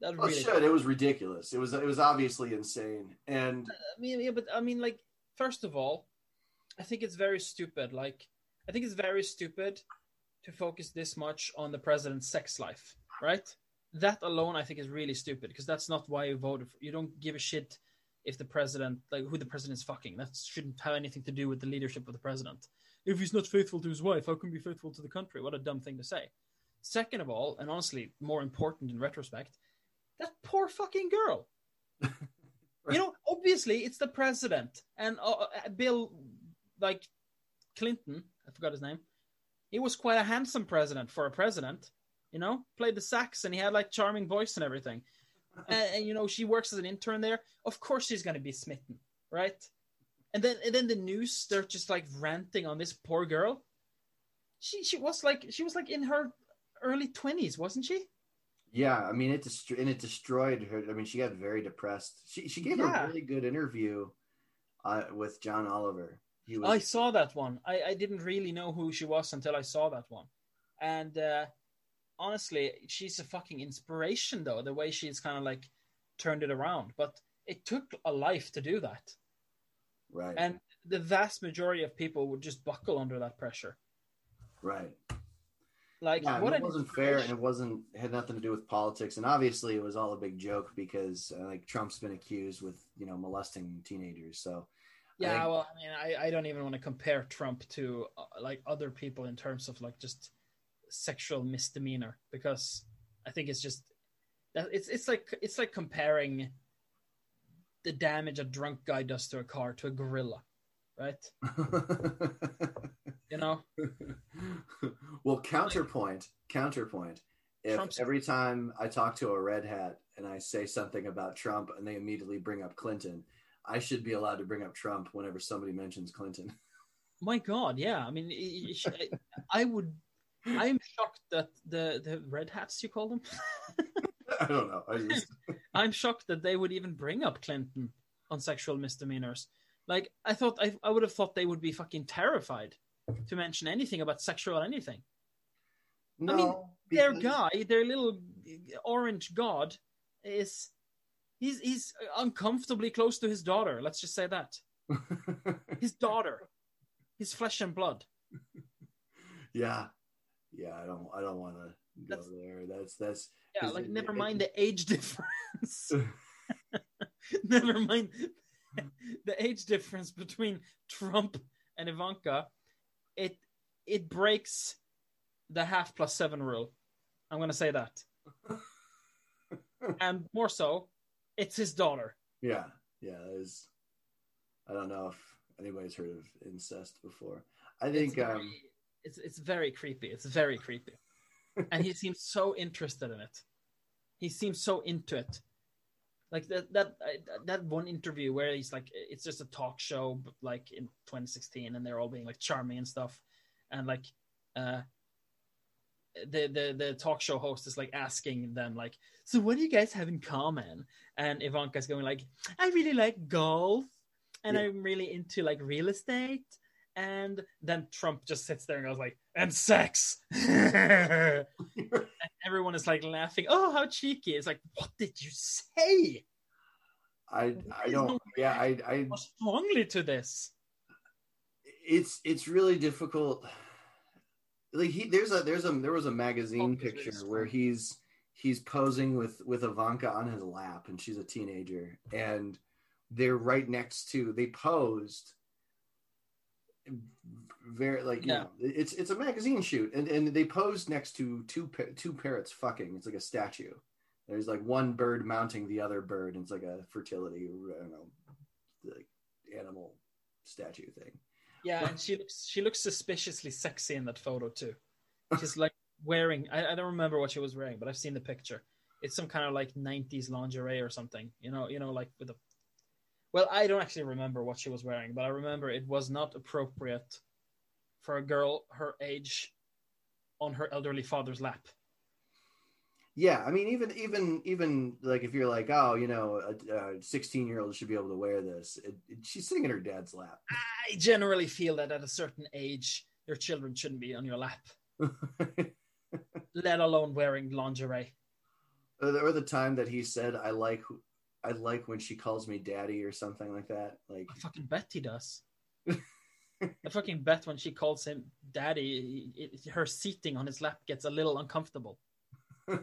That oh, really shit! It was ridiculous. It was it was obviously insane. And uh, I mean, yeah, but I mean, like, first of all, I think it's very stupid. Like, I think it's very stupid to focus this much on the president's sex life, right? That alone, I think, is really stupid because that's not why you voted. For. You don't give a shit if the president, like, who the president is fucking. That shouldn't have anything to do with the leadership of the president. If he's not faithful to his wife, how can he be faithful to the country? What a dumb thing to say. Second of all, and honestly, more important in retrospect, that poor fucking girl. right. *laughs* You know, obviously it's the president and uh, uh, Bill, like Clinton. I forgot his name. He was quite a handsome president for a president. You know, played the sax and he had like charming voice and everything. *laughs* and, and, you know, she works as an intern there. Of course, she's going to be smitten, right? And then, and then the news they're just like ranting on this poor girl. She she was like she was like in her early twenties, wasn't she? Yeah, I mean it dest- and it destroyed her. I mean, she got very depressed. She she gave yeah. a really good interview uh, with John Oliver. He was... I saw that one. I, I didn't really know who she was until I saw that one. And uh, honestly, she's a fucking inspiration, though the way she's kind of like turned it around. But it took a life to do that. Right. And the vast majority of people would just buckle under that pressure. Right. Like yeah, what it wasn't fair, and it wasn't had nothing to do with politics, and obviously it was all a big joke because uh, like Trump's been accused with you know molesting teenagers. So yeah, I think... well, I mean, I, I don't even want to compare Trump to uh, like other people in terms of like just sexual misdemeanor because I think it's just it's it's like it's like comparing the damage a drunk guy does to a car to a gorilla, right? you know. *laughs* well, counterpoint, counterpoint. if Trump's- every time I talk to a red hat and I say something about Trump and they immediately bring up Clinton, I should be allowed to bring up Trump whenever somebody mentions Clinton. *laughs* My God, yeah. I mean, i- would. I am shocked that the the red hats you call them. *laughs* I don't know. I just *laughs* I'm shocked that they would even bring up Clinton on sexual misdemeanors. Like I thought, I, I would have thought they would be fucking terrified to mention anything about sexual anything. no. mean, Their guy, their little orange god, is he's he's uncomfortably close to his daughter. Let's just say that *laughs* his daughter, his flesh and blood. *laughs* yeah, yeah. I don't. I don't want to go That's- there. That's that's. Yeah, like it- never it- mind the age *laughs* difference. *laughs* *laughs* never mind the age difference between Trump and Ivanka. It it breaks the half plus seven rule. I'm going to say that, and more so, it's his daughter. Yeah, yeah. Is I don't know if anybody's heard of incest before. I It's think very, um, it's it's very creepy. It's very creepy, and he seems so interested in it. He seems so into it. Like that that that one interview where he's like, it's just a talk show, but like in 2016, and they're all being like charming and stuff, and like, uh, the the the talk show host is like asking them like, so what do you guys have in common? And Ivanka's going like, I really like golf, and Yeah. I'm really into like real estate. And then Trump just sits there and goes like, and sex. *laughs* and everyone is like laughing. Oh, how cheeky! It's like, what did you say? I I don't. Yeah, I I strongly to this. it's it's really difficult like he there's a there's a there was a magazine Oh, really picture where he's he's posing with with Ivanka on his lap and she's a teenager and they're right next to they posed very like you Yeah. know it's it's a magazine shoot and and they posed next to two two parrots fucking it's like a statue there's like one bird mounting the other bird and it's like a fertility I don't know like animal statue thing Yeah, *laughs* and she looks she looks suspiciously sexy in that photo too. She's like wearing I, I don't remember what she was wearing, but I've seen the picture. It's some kind of like nineties lingerie or something. You know, you know, like with a well, I don't actually remember what she was wearing, but I remember it was not appropriate for a girl her age on her elderly father's lap. Yeah, I mean, even even even like if you're like, oh, you know, a 16 year old should be able to wear this. It, it, she's sitting in her dad's lap. I generally feel that at a certain age, your children shouldn't be on your lap, *laughs* let alone wearing lingerie. or, the, or the time that he said, "I like, I like when she calls me daddy" or something like that. Like, I fucking bet he does. I fucking bet when she calls him daddy, it, it- her seating on his lap gets a little uncomfortable. I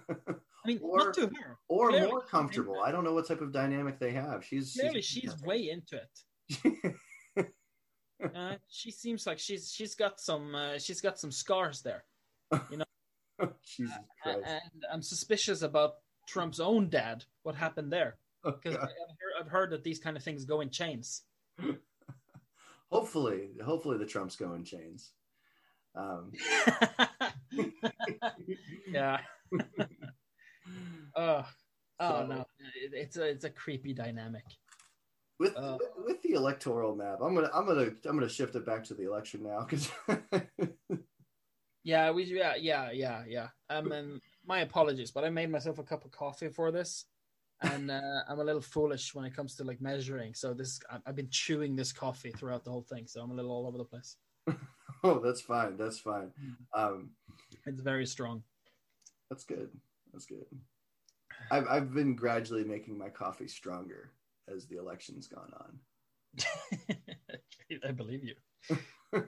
mean, Or- not to her. or Clearly more comfortable. I don't know what type of dynamic they have. She's Clearly, she's way into it. *laughs* Uh, she seems like she's she's got some uh, she's got some scars there, you know. *laughs* Jesus A- Christ. and I'm suspicious about Trump's own dad. What happened there? Oh, Because I've heard, I've heard that these kind of things go in chains. *laughs* hopefully, hopefully the Trumps go in chains. Um, *laughs* yeah. *laughs* oh, oh So- no, It- it's a it's a creepy dynamic. with, Uh, with with the electoral map, I'm gonna I'm gonna I'm gonna shift it back to the election now because Yeah, we yeah yeah yeah yeah. Um, and my apologies, but I made myself a cup of coffee for this, and uh, I'm a little foolish when it comes to like measuring. So this I've been chewing this coffee throughout the whole thing, so I'm a little all over the place. *laughs* oh that's fine that's fine. Mm. Um, It's very strong. that's good that's good. I've I've been gradually making my coffee stronger as the election's gone on. *laughs* I believe you. *laughs*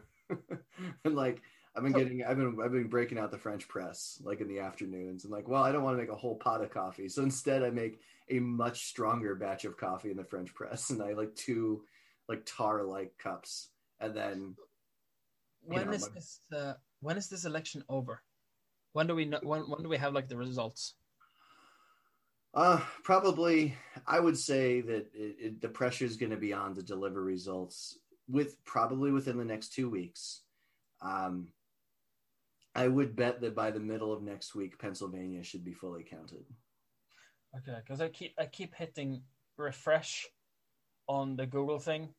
and like I've been getting I've been I've been breaking out the French press like in the afternoons and like well I don't want to make a whole pot of coffee so instead I make a much stronger batch of coffee in the French press *laughs* and I like two like tar like cups and then When know, is my- this? Uh, when is this election over? When do we know? When when do we have like the results? uh probably I would say that it, it, the pressure is going to be on to deliver results with probably within the next two weeks um I would bet that by the middle of next week, Pennsylvania should be fully counted. Okay, because I keep I keep hitting refresh on the Google thing.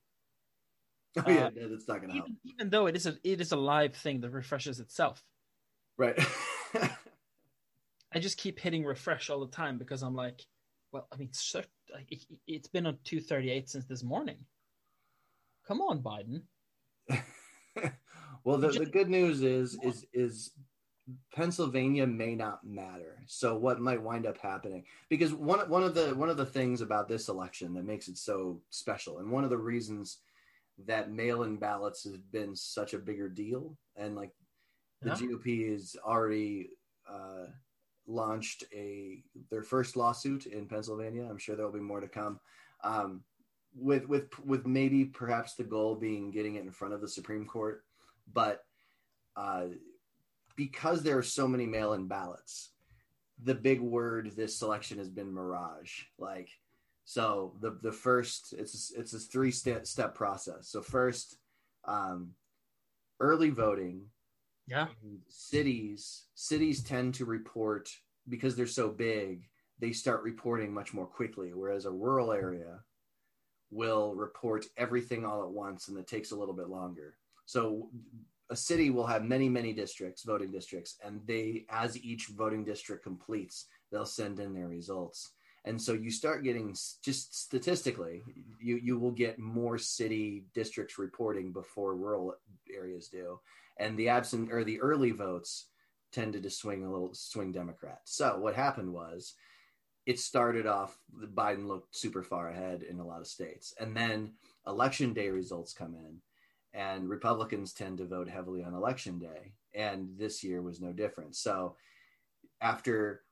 *laughs* Oh yeah, Uh, yeah, that's not gonna help. Even, even though it is a it is a live thing that refreshes itself. Right. *laughs* I just keep hitting refresh all the time because I'm like, well, I mean, cert- it's been on 238 since this morning. Come on, Biden. *laughs* well, the, the good news is is is Pennsylvania may not matter. So what might wind up happening because one one of the one of the things about this election that makes it so special, and one of the reasons that mail-in ballots has been such a bigger deal, and like the Yeah. GOP has already uh, launched a their first lawsuit in Pennsylvania. I'm sure there will be more to come. Um, with with with maybe perhaps the goal being getting it in front of the Supreme Court, but uh, because there are so many mail-in ballots, the big word this selection has been mirage. Like, so the the first it's it's a three step step process. So first, um, early voting Yeah. cities cities tend to report because they're so big they start reporting much more quickly whereas a rural area will report everything all at once and it takes a little bit longer so a city will have many many districts voting districts and they as each voting district completes they'll send in their results and so you start getting just statistically you you will get more city districts reporting before rural areas do and the absent or the early votes tended to swing a little swing Democrat. So what happened was it started off Biden looked super far ahead in a lot of states. And then election day results come in and Republicans tend to vote heavily on election day and this year was no different. So after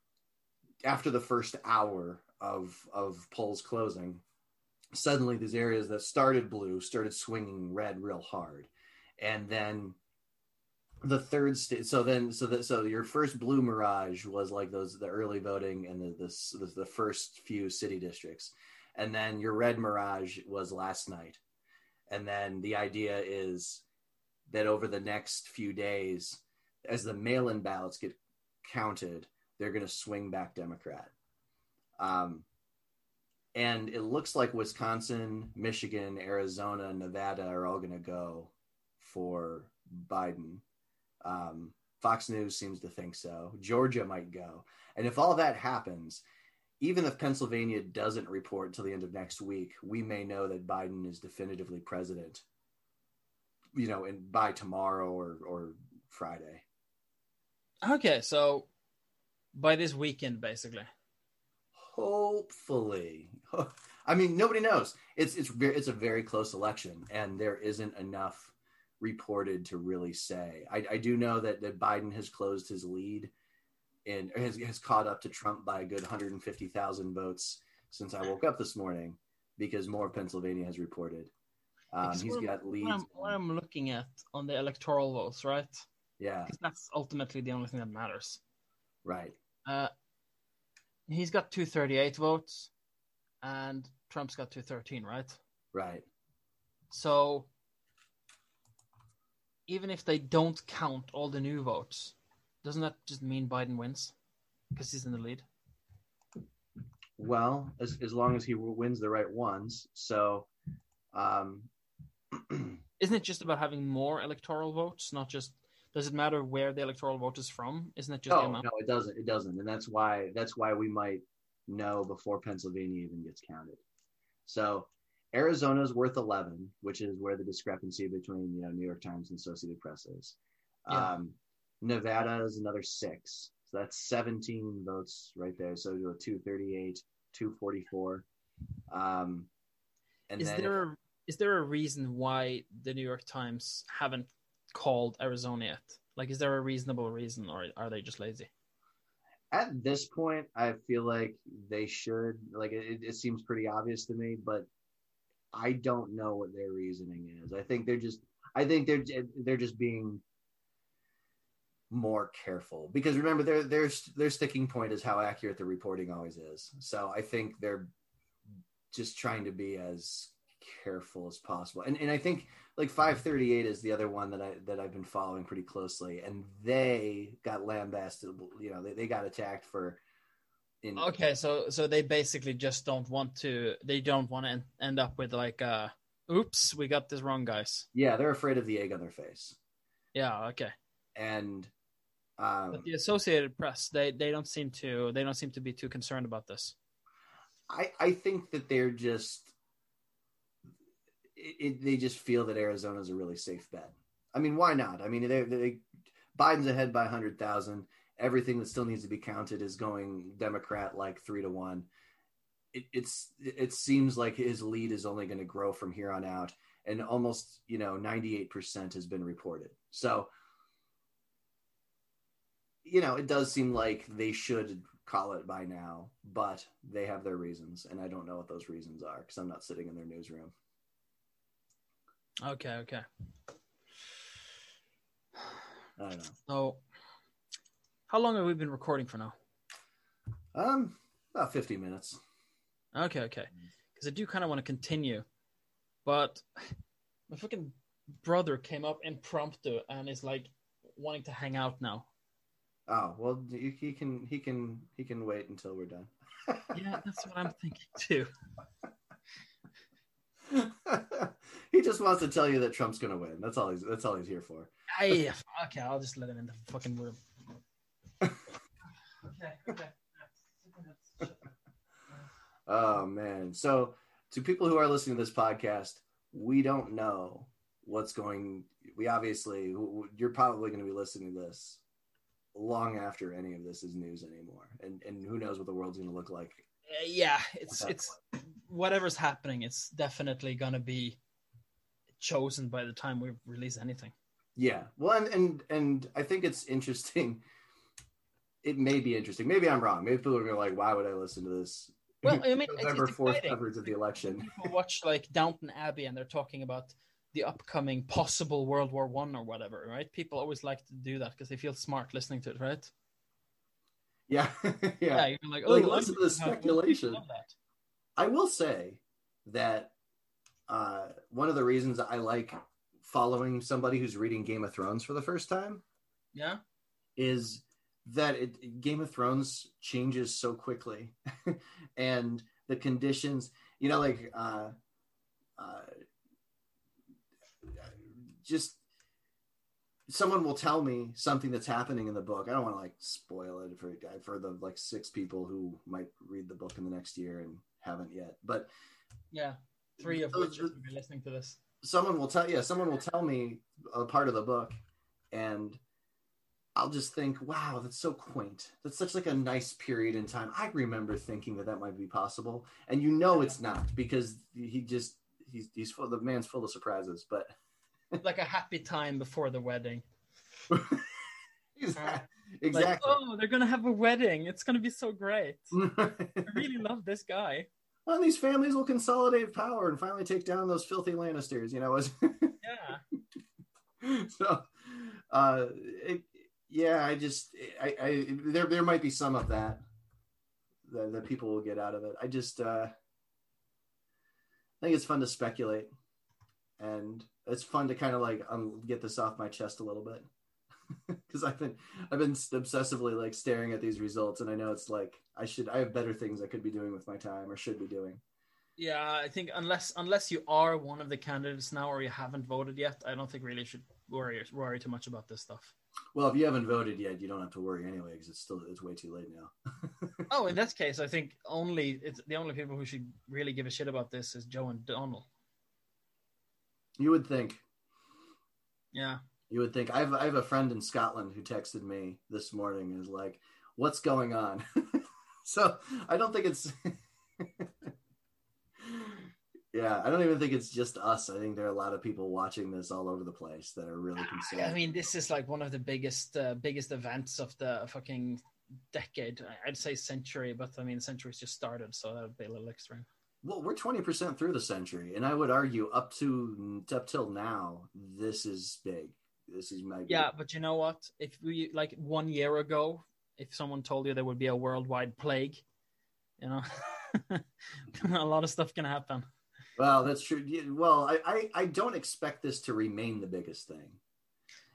after the first hour of of polls closing suddenly these areas that started blue started swinging red real hard. And then the third state so then so that so your first blue mirage was like those the early voting and the this the, the first few city districts. And then your red mirage was last night and then the idea is that over the next few days as the mail-in ballots get counted they're going to swing back democrat um, and it looks like wisconsin michigan arizona nevada are all going to go for biden um, Fox News seems to think so. Georgia might go. And if all that happens, even if Pennsylvania doesn't report until the end of next week, we may know that Biden is definitively president, you know, and by tomorrow or, or Friday. Okay, so by this weekend, basically. Hopefully. *laughs* I mean, nobody knows. It's it's very, it's a very close election, and there isn't enough reported to really say. I, I do know that, that Biden has closed his lead and has, has caught up to Trump by a good 150,000 votes since I woke up this morning because more of Pennsylvania has reported. Um, he's got leads. What I'm, what I'm looking at on the electoral votes, right? yeah, Because that's ultimately the only thing that matters. right. Uh, he's got 238 votes, and Trump's got 213, right? Right. So even if they don't count all the new votes, doesn't that just mean Biden wins because he's in the lead? Well, as, as long as he wins the right ones. So, um, *clears throat* Isn't it just about having more electoral votes, not just? Does it matter where the electoral vote is from? Isn't it just the no, amount? no, it doesn't. It doesn't, and that's why that's why we might know before Pennsylvania even gets counted. So, Arizona's worth eleven, which is where the discrepancy between you know New York Times and Associated Press is. Yeah. Um, Nevada is another six, so that's seventeen votes right there. So you two thirty eight, two forty four. Um, and Is there is there a reason why the New York Times haven't called Arizona yet? Like, is there a reasonable reason, or are they just lazy? at this point, I feel like they should. Like it, it seems pretty obvious to me, but I don't know what their reasoning is. I think they're just. I think they're they're just being more careful because remember their their their sticking point is how accurate the reporting always is. So I think they're just trying to be as careful as possible. And and I think like 538 is the other one that I that I've been following pretty closely, and they got lambasted. You know, they, they got attacked for. In, Okay, so so they basically just don't want to. They don't want to end up with like, uh, "Oops, we got this wrong, guys." Yeah, they're afraid of the egg on their face, Yeah. Okay. and um, But the Associated Press, they they don't seem to they don't seem to be too concerned about this. I I think that they're just it, they just feel that Arizona is a really safe bet. I mean, why not? I mean, they, they Biden's ahead by hundred thousand. Everything that still needs to be counted is going Democrat like three to one. It, it's it seems like his lead is only going to grow from here on out, and almost you know ninety eight percent has been reported. So you know, it does seem like they should call it by now, but they have their reasons, and I don't know what those reasons are because I'm not sitting in their newsroom. Okay. Okay. I don't know. So, how long have we been recording for now? Um, about 50 minutes. Okay. Okay. Because I do kind of want to continue, but my fucking brother came up impromptu and is like wanting to hang out now. Oh well, he he can he can he can wait until we're done. *laughs* Yeah, that's what I'm thinking too. *laughs* he just wants to tell you that Trump's going to win. That's all he's that's all he's here for. I, okay, I'll just let him in the fucking room. *laughs* okay, okay. Oh man. So to people who are listening to this podcast, we don't know what's going we obviously you're probably going to be listening to this long after any of this is news anymore. And and who knows what the world's going to look like. Uh, yeah, it's it's whatever's happening. It's definitely gonna be chosen by the time we release anything. Yeah. Well, and and and I think it's interesting. It may be interesting. Maybe I'm wrong. Maybe people are gonna be like, "Why would I listen to this?" Well, I *laughs* mean, November fourth coverage of the election. People watch like Downton Abbey and they're talking about the upcoming possible World War One or whatever, right? People always like to do that because they feel smart listening to it, right? Yeah, *laughs* Yeah, yeah. you're like, Like, oh, listen to the speculation. I will say that uh, one of the reasons I like following somebody who's reading Game of Thrones for the first time Yeah, is that it, Game of Thrones changes so quickly, *laughs* and the conditions. You know, like uh, uh, just someone will tell me something that's happening in the book. I don't want to like spoil it for for the like six people who might read the book in the next year and haven't yet, but yeah. Three of Those- which are be listening to this. someone will tell yeah someone will tell me a part of the book and i'll just think wow that's so quaint that's such like a nice period in time i remember thinking that that might be possible and you know it's not because he just he's he's full the man's full of surprises but Like a happy time before the wedding. *laughs* exactly, Like, oh, they're gonna have a wedding. It's gonna be so great. *laughs* I really love this guy. well, these families will consolidate power and finally take down those filthy lannisters you know as *laughs* Yeah. so uh it, yeah i just I, I there there might be some of that that, that people will get out of it i just uh i think it's fun to speculate and it's fun to kind of like um, get this off my chest a little bit *laughs* because i've been i've been obsessively like staring at these results and i know it's like i should i have better things i could be doing with my time or should be doing Yeah, I think unless unless you are one of the candidates now or you haven't voted yet, I don't think really should worry worry too much about this stuff. well if you haven't voted yet you don't have to worry anyway because it's still it's way too late now *laughs* Oh, in this case, I think only it's the only people who should really give a shit about this is Joe and Donald. You would think Yeah. You would think I have I have a friend in Scotland who texted me this morning and is like, "What's going on?" *laughs* so I don't think it's. *laughs* yeah, I don't even think it's just us. I think there are a lot of people watching this all over the place that are really concerned. I mean, this is like one of the biggest uh, biggest events of the fucking decade. I'd say century, but I mean, century's just started, so that would be a little extreme. Well, we're twenty percent through the century, and I would argue up to up till now, this is big. This is maybe Yeah, but you know what? If we like one year ago, if someone told you there would be a worldwide plague, you know, *laughs* a lot of stuff can happen. Well, that's true. Well, I, I, I don't expect this to remain the biggest thing.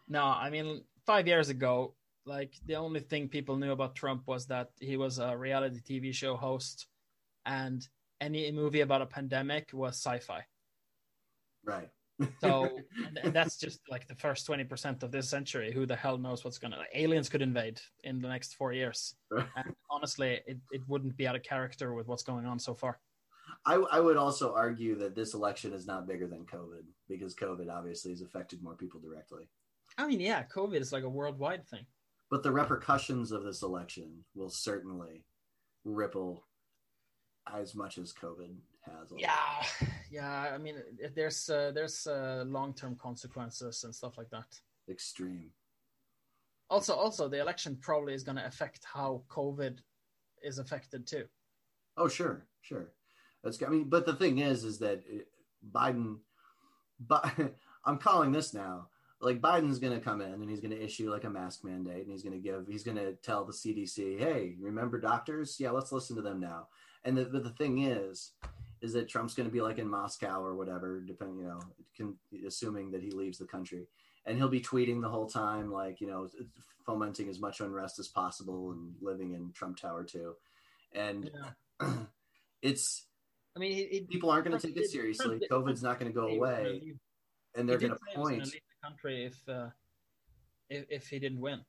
No, I mean, five years ago, like the only thing people knew about Trump was that he was a reality TV show host, and any movie about a pandemic was sci-fi. Right. So, *laughs* and, that's just like the first twenty percent of this century. Who the hell knows what's gonna? Like, aliens could invade in the next four years, *laughs* and honestly, it, it wouldn't be out of character with what's going on so far. I, I would also argue that this election is not bigger than COVID because COVID obviously has affected more people directly. I mean, yeah, COVID is like a worldwide thing. But the repercussions of this election will certainly ripple as much as COVID has. Yeah, *laughs* yeah. I mean, there's uh, there's uh, long term consequences and stuff like that. Extreme. Also, also, the election probably is going to affect how COVID is affected too. Oh, sure, sure. That's. I mean, but the thing is, is that Biden, but *laughs* I'm calling this now. Like Biden's going to come in and he's going to issue like a mask mandate, and he's going to give, he's going to tell the CDC, "Hey, remember doctors? Yeah, let's listen to them now." And the, but the thing is, is that Trump's going to be like in Moscow or whatever, depending, you know, can, assuming that he leaves the country, and he'll be tweeting the whole time, like you know, fomenting as much unrest as possible and living in Trump Tower too, and Yeah. *clears throat* it's I mean, it, it, people aren't going to take it seriously. Did- COVID's not going to go away, and they're going to say he was gonna point. leave the country if uh, if if he didn't win.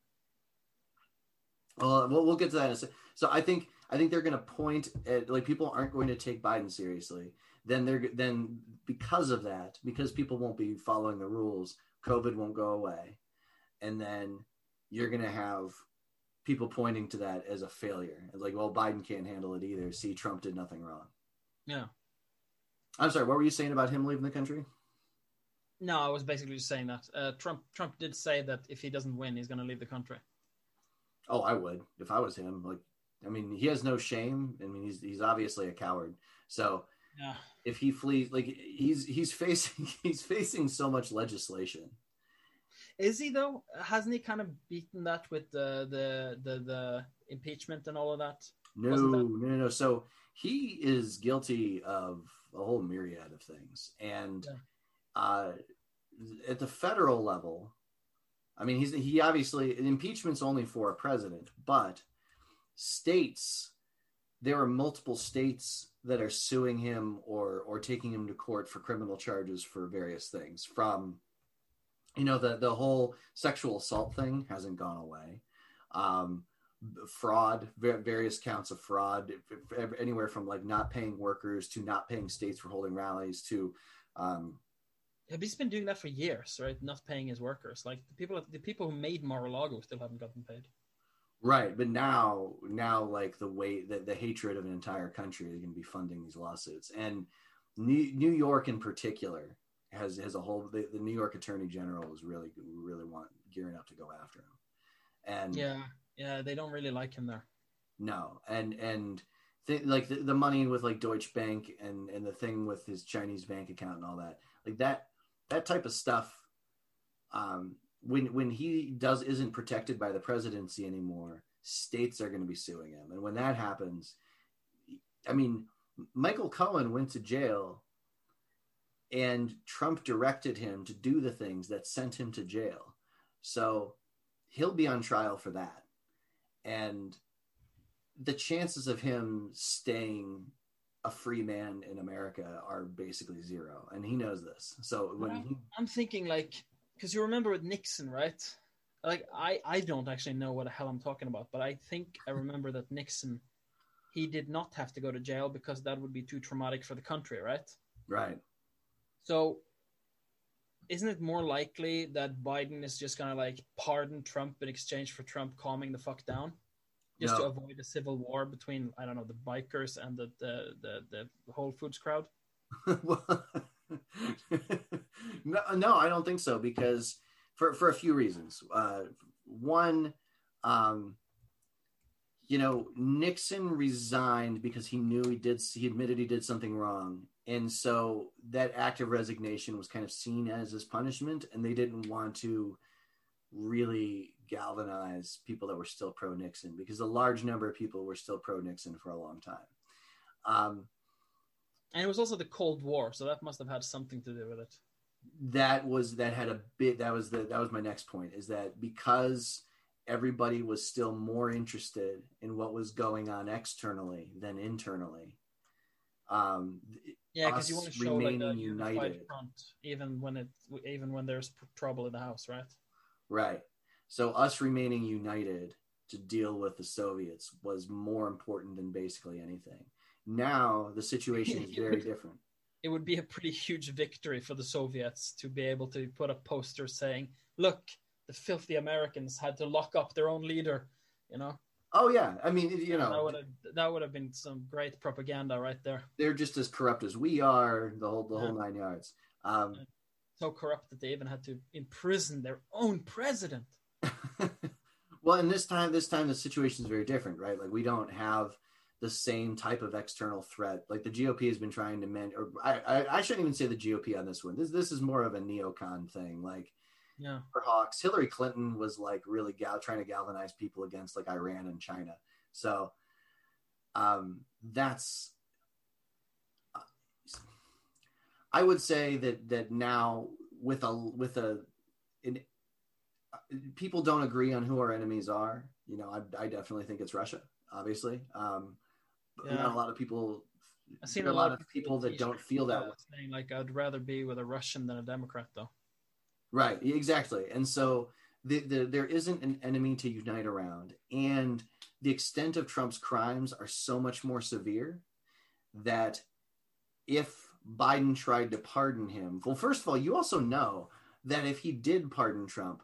Well, we'll we'll get to that in a second. So I think I think they're going to point at like people aren't going to take Biden seriously. Then they're then because of that, because people won't be following the rules, COVID won't go away, and then you're going to have people pointing to that as a failure. It's like, well, Biden can't handle it either. See, Trump did nothing wrong. Yeah. I'm sorry. What were you saying about him leaving the country? No, I was basically just saying that uh, Trump Trump did say that if he doesn't win, he's going to leave the country. Oh, I would if I was him. Like, I mean, he has no shame. I mean, he's he's obviously a coward. So Yeah. if he flees, like he's he's facing *laughs* he's facing so much legislation. Is he though? Hasn't he kind of beaten that with the the the, the impeachment and all of that? No, no, that- no, no. So he is guilty of a whole myriad of things, and Yeah. uh, at the federal level, I mean, he's he obviously impeachment's only for a president, but states there are multiple states that are suing him or or taking him to court for criminal charges for various things from you know the the whole sexual assault thing hasn't gone away um fraud various counts of fraud anywhere from like not paying workers to not paying states for holding rallies to um he's been doing that for years, right? Not paying his workers. Like the people the people who made Mar-a-Lago still haven't gotten paid. Right but now now like the way that the hatred of an entire country is going to be funding these lawsuits and new, new york in particular has has a whole the, the new york attorney general is really really want gearing up to go after him and Yeah, yeah, they don't really like him there. No, and and th- like the, the money with like Deutsche Bank and and the thing with his Chinese bank account and all that, like that that type of stuff. Um, when when he does isn't protected by the presidency anymore, states are going to be suing him, and when that happens, I mean, Michael Cohen went to jail, and Trump directed him to do the things that sent him to jail, so he'll be on trial for that and the chances of him staying a free man in America are basically zero, and he knows this. So when Yeah. he, I'm thinking like because you remember with Nixon, right? Like I I don't actually know what the hell I'm talking about, but I think I remember that Nixon he did not have to go to jail because that would be too traumatic for the country, right? right, So isn't it more likely that Biden is just gonna like pardon Trump in exchange for Trump calming the fuck down? Just to avoid a civil war between I don't know the bikers and the the the, the Whole Foods crowd. Well, *laughs* *laughs* no, no, I don't think so because for for a few reasons. Uh, one, um, you know, Nixon resigned because he knew he did. He admitted he did something wrong, and so that act of resignation was kind of seen as his punishment, and they didn't want to really galvanize people that were still pro Nixon because a large number of people were still pro Nixon for a long time. Um, And it was also the Cold War, so that must have had something to do with it. That was that had a bit. That was the that was my next point. Is that because everybody was still more interested in what was going on externally than internally. Um, Yeah, because you want to show like a united. front, even when it even when there's trouble in the house, right? Right. So us remaining united to deal with the Soviets was more important than basically anything. Now the situation is *laughs* very different. It would be a pretty huge victory for the Soviets to be able to put up posters saying, "Look, the filthy Americans had to lock up their own leader." You know, Oh yeah, I mean you that know would have that would have been some great propaganda right there. they're just as corrupt as we are. The whole the whole nine yards. Um, So corrupt that they even had to imprison their own president. *laughs* well, and this time, this time the situation is very different, right? Like we don't have the same type of external threat. Like the GOP has been trying to mend, or I, I, I shouldn't even say the GOP on this one. This, this is more of a neocon thing. Like Yeah, for Hawks, Hillary Clinton was like really gal- trying to galvanize people against like Iran and China. So, um, that's. I would say that that now with a with a, in, people don't agree on who our enemies are. You know, I, I definitely think it's Russia. Obviously, um, Yeah. not a lot of people. I've seen a lot of people that don't feel that way. saying like, "I'd rather be with a Russian than a Democrat," though. Right, exactly. And so the, the, there isn't an enemy to unite around. And the extent of Trump's crimes are so much more severe that if Biden tried to pardon him, well, first of all, you also know that if he did pardon Trump,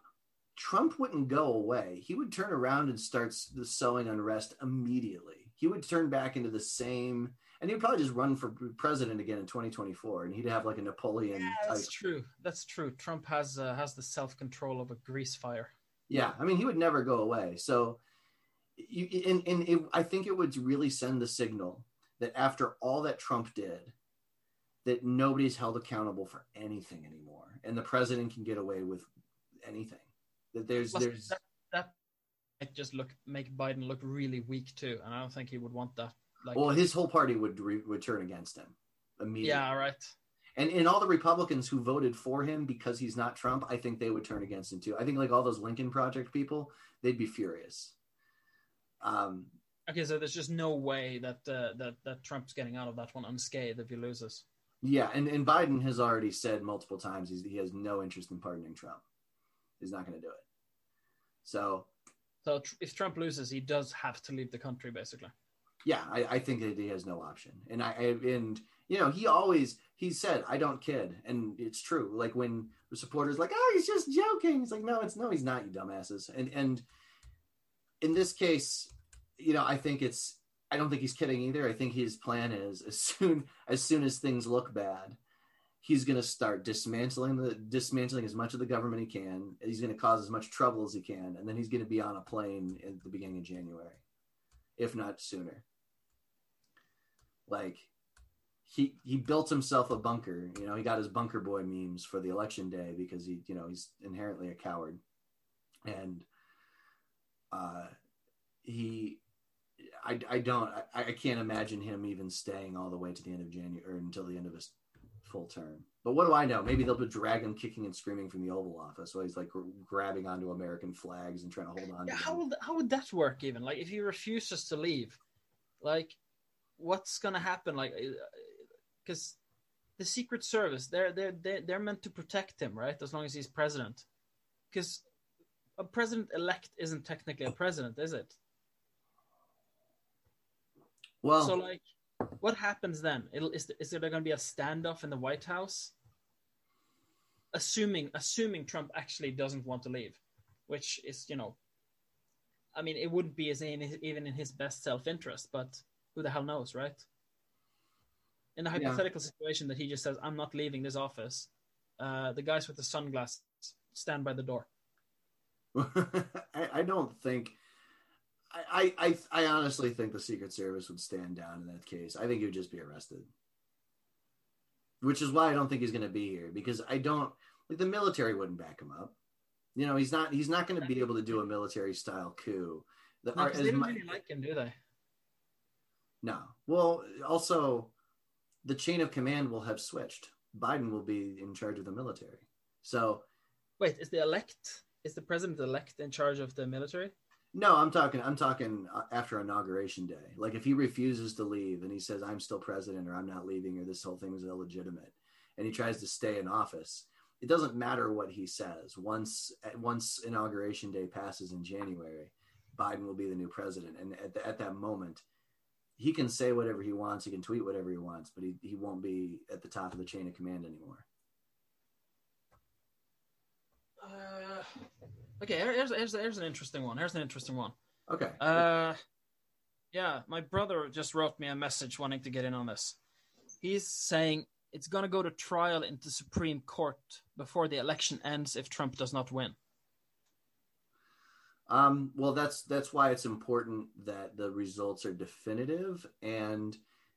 Trump wouldn't go away. He would turn around and start the sowing unrest immediately. He would turn back into the same, and he would probably just run for president again in 2024, and he'd have like a Napoleon Yeah, type that's true. That's true. Trump has uh, has the self control of a grease fire. Yeah, I mean, he would never go away. So, you, and, and it, I think it would really send the signal that after all that Trump did, that nobody's held accountable for anything anymore, and the president can get away with anything. That there's Plus, there's that, that might just look make Biden look really weak too, and I don't think he would want that. Like, well, his whole party would re, would turn against him immediately. yeah, right. And and all the Republicans who voted for him because he's not Trump, I think they would turn against him too. I think like all those Lincoln Project people, they'd be furious. Um, Okay, so there's just no way that uh, that that Trump's getting out of that one unscathed if he loses. Yeah, and, and Biden has already said multiple times he's, he has no interest in pardoning Trump. He's not going to do it. So, So if Trump loses, he does have to leave the country, basically. yeah, I, I think that he has no option. And I, I and you know he always he said I don't kid, and it's true. Like when the supporters like, oh, he's just joking. He's like, no, it's no, he's not, you dumbasses. And and in this case, you know, I think it's I don't think he's kidding either. I think his plan is as soon as soon as things look bad, he's going to start dismantling the dismantling as much of the government he can. He's going to cause as much trouble as he can, and then he's going to be on a plane at the beginning of January, if not sooner. Like he he built himself a bunker. You know, he got his bunker boy memes for the election day because he you know he's inherently a coward, and uh, he I, I don't I, I can't imagine him even staying all the way to the end of January or until the end of his full term. But what do I know? Maybe they'll drag him kicking and screaming from the Oval Office while he's like gr- grabbing onto American flags and trying to hold on. Yeah, to how them. would how would that work? Even like if he refuses to leave, like what's gonna happen? Like uh, because the Secret Service they're they're they're they're meant to protect him, right? As long as he's president, because a president elect isn't technically a president, is it? Well, So like, what happens then? It'll, is is there going to be a standoff in the White House? Assuming assuming Trump actually doesn't want to leave, which is you know, I mean, it wouldn't be as in his, even in his best self interest, but who the hell knows, right? In the Yeah. hypothetical situation that he just says, "I'm not leaving this office," uh, the guys with the sunglasses stand by the door. *laughs* I, I don't think. I, I I honestly think the Secret Service would stand down in that case. I think he would just be arrested, which is why I don't think he's going to be here because I don't like the military wouldn't back him up. You know, he's not he's not going to be able to do a military style coup. The, No, they don't mu- really like him, do they? no. Well, also, the chain of command will have switched. Biden will be in charge of the military. So Wait, is the elect is the president elect in charge of the military? No, I'm talking. I'm talking uh, after inauguration day. Like if he refuses to leave and he says I'm still president or I'm not leaving or this whole thing is illegitimate, and he tries to stay in office, it doesn't matter what he says. Once once inauguration day passes in January, Biden will be the new president, and at, the, at that moment, he can say whatever he wants, he can tweet whatever he wants, but he, he won't be at the top of the chain of command anymore. Uh, okay, here's, here's here's an interesting one. Here's an interesting one. Okay. Uh, yeah, my brother just wrote me a message wanting to get in on this. He's saying it's going to go to trial into the Supreme Court before the election ends if Trump does not win. Um, well, that's that's why it's important that the results are definitive and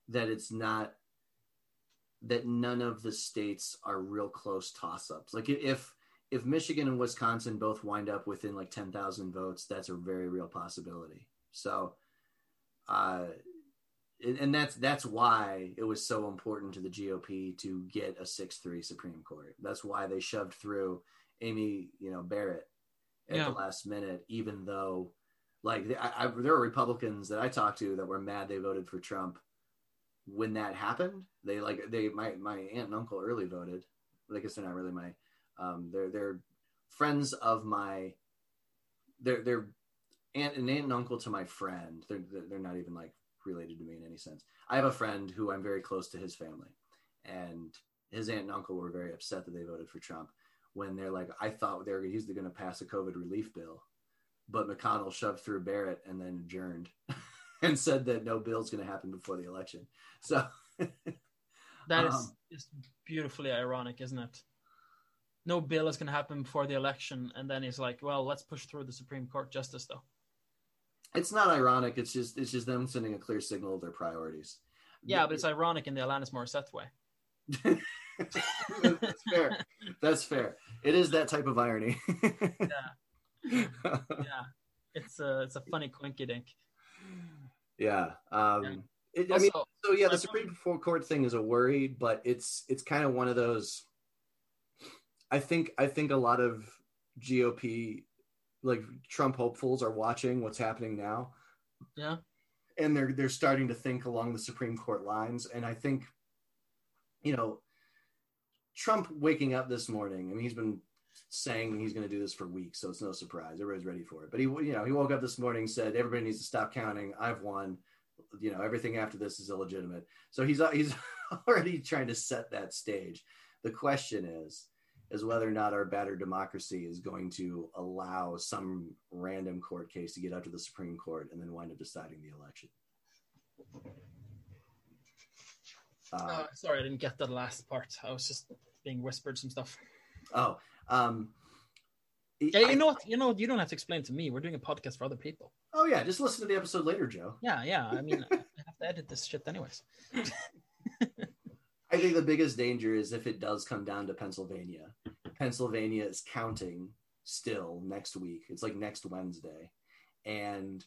that it's not that none of the states are real close toss-ups. Like if if Michigan and Wisconsin both wind up within like ten thousand votes, that's a very real possibility. So, uh, and, and that's that's why it was so important to the GOP to get a six-three Supreme Court. That's why they shoved through Amy, you know, Barrett at Yeah. the last minute, even though, like, I, I, there were Republicans that I talked to that were mad they voted for Trump when that happened. They like they my my aunt and uncle early voted. I guess they're not really my um they're they're friends of my they're they're aunt an aunt and uncle to my friend. They're they're not even like related to me in any sense. I have a friend who I'm very close to his family, and his aunt and uncle were very upset that they voted for Trump when they're like, I thought they were he's going to pass a COVID relief bill, but McConnell shoved through Barrett and then adjourned *laughs* and said that no bill's going to happen before the election. So *laughs* That is Um, just beautifully ironic, isn't it? No bill is going to happen before the election, and then he's like, "Well, let's push through the Supreme Court justice, though." it's not ironic. It's just it's just them sending a clear signal of their priorities. Yeah, but it's ironic in the Alanis Morissette way. *laughs* That's fair. That's fair. It is that type of irony. *laughs* Yeah, *laughs* yeah. it's a it's a funny quinky dink. yeah. Um, Yeah. It, I mean, so yeah, the Supreme Court thing is a worry, but it's it's kind of one of those. I think I think a lot of GOP, like Trump hopefuls, are watching what's happening now, yeah, and they're they're starting to think along the Supreme Court lines. And I think, you know, Trump waking up this morning. I mean, he's been saying he's going to do this for weeks, so it's no surprise. Everybody's ready for it. But he, you know, he woke up this morning, said everybody needs to stop counting. I've won. You know, everything after this is illegitimate. So he's he's *laughs* already trying to set that stage. The question is is whether or not our battered democracy is going to allow some random court case to get up to the Supreme Court and then wind up deciding the election. Uh, Uh, sorry, I didn't get the last part. I was just being whispered some stuff. oh, um, Yeah, I- you know what? You know, you don't have to explain to me. We're doing a podcast for other people. oh yeah, just listen to the episode later, Joe. Yeah, yeah. I mean, *laughs* I have to edit this shit anyways. *laughs* I think the biggest danger is if it does come down to Pennsylvania. Pennsylvania is counting still next week. It's like next Wednesday, and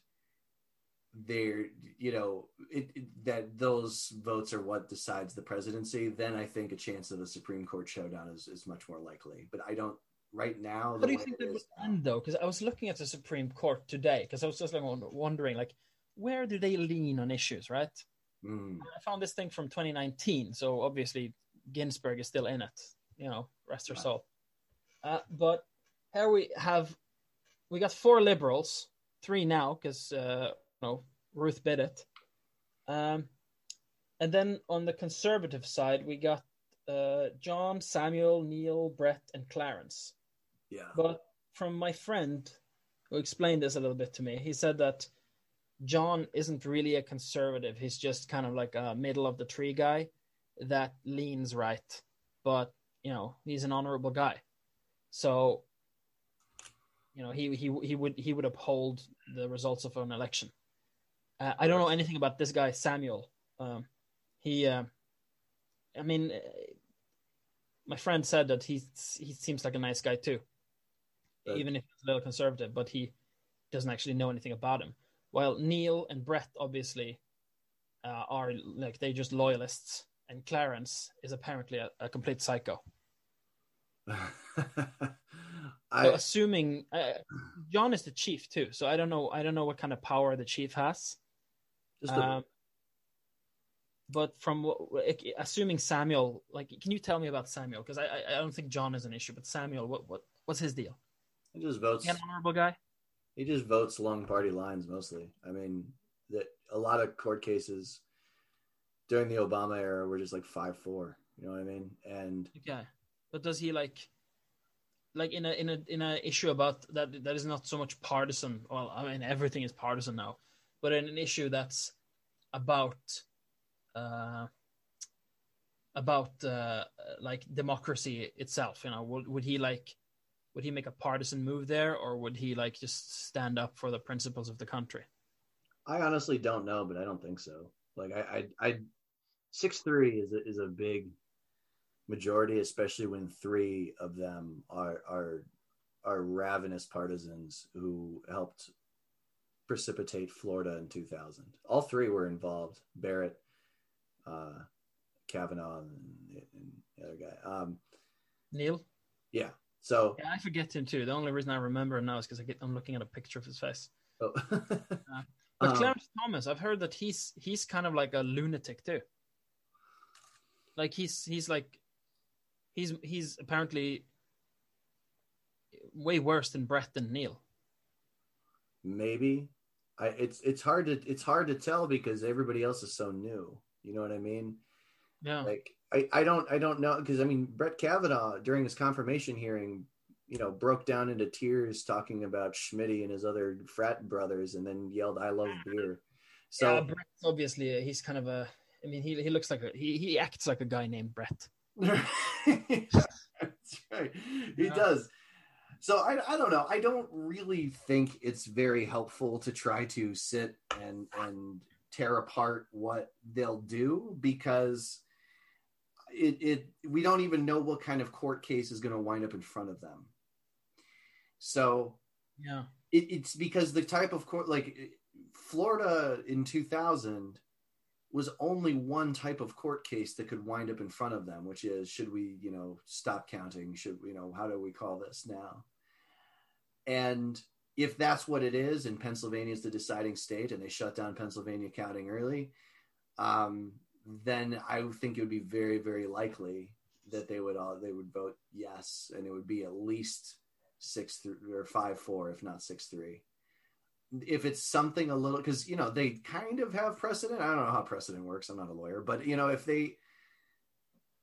they're you know it, it- that those votes are what decides the presidency. Then I think a chance of a Supreme Court showdown is, is much more likely. But I don't right now. How do you think that would end, though? Because I was looking at the Supreme Court today, because I was just like wondering, like, where do they lean on issues, right? Mm, I found this thing from 2019, so obviously Ginsburg is still in it. You know, rest her soul. Uh, but here we have, we got four liberals, three now because uh, you know Ruth bid it, um, and then on the conservative side we got uh, John, Samuel, Neil, Brett, and Clarence. yeah. But from my friend who explained this a little bit to me, he said that John isn't really a conservative. He's just kind of like a middle of the tree guy that leans right, but you know he's an honorable guy. So, you know he he he would he would uphold the results of an election. Uh, I don't know anything about this guy Samuel. Um, he, uh, I mean, uh, my friend said that he he seems like a nice guy too Right. even if he's a little conservative, but he doesn't actually know anything about him. While Neil and Brett obviously uh, are like they just loyalists and Clarence is apparently a, a complete psycho. *laughs* I, So assuming uh, John is the chief too, so I don't know. I don't know what kind of power the chief has. Um, but from what- assuming Samuel, like, can you tell me about Samuel? Because I, I I don't think John is an issue, but Samuel, what what what's his deal? he just votes. He an honorable guy? He just votes along party lines mostly. I mean, that a lot of court cases during the Obama era were just like five four. You know what I mean? And Okay, but does he like, like in a in a in a issue about that that is not so much partisan? Well, I mean everything is partisan now, but in an issue that's about, uh, about uh, like democracy itself. You know, would would he like, would he make a partisan move there, or would he like just stand up for the principles of the country? I honestly don't know, but I don't think so. Like I, I, I six three is a, is a big majority, especially when three of them are are are ravenous partisans who helped precipitate Florida in 2000. All three were involved: Barrett, uh, Kavanaugh, and, and the other guy. Um, Neil, yeah. So, yeah, I forget him too. The only reason I remember him now is because I get I'm looking at a picture of his face. oh. *laughs* But Um, Clarence Thomas, I've heard that he's he's kind of like a lunatic too. Like he's he's like he's he's apparently way worse than Brett and Neil. maybe I, it's it's hard to it's hard to tell because everybody else is so new. You know what I mean? Yeah. Like I, I don't I don't know because I mean Brett Kavanaugh during his confirmation hearing, you know, broke down into tears talking about Schmitty and his other frat brothers, and then yelled "I love beer." So yeah, Brett's obviously uh, he's kind of a. I mean, he he looks like a he he acts like a guy named Brett. *laughs* That's right. He Yeah. does. So I, I don't know. I don't really think it's very helpful to try to sit and and tear apart what they'll do because it it we don't even know what kind of court case is going to wind up in front of them. So Yeah. it, it's because the type of court like Florida in 2000 was only one type of court case that could wind up in front of them, which is should we, you know, stop counting? Should you know, how do we call this now? And if that's what it is, and Pennsylvania is the deciding state, and they shut down Pennsylvania counting early, um, then I think it would be very, very likely that they would all they would vote yes, and it would be at least six three or five four, if not six three. If it's something a little, because you know they kind of have precedent. I don't know how precedent works. I'm not a lawyer, but you know if they,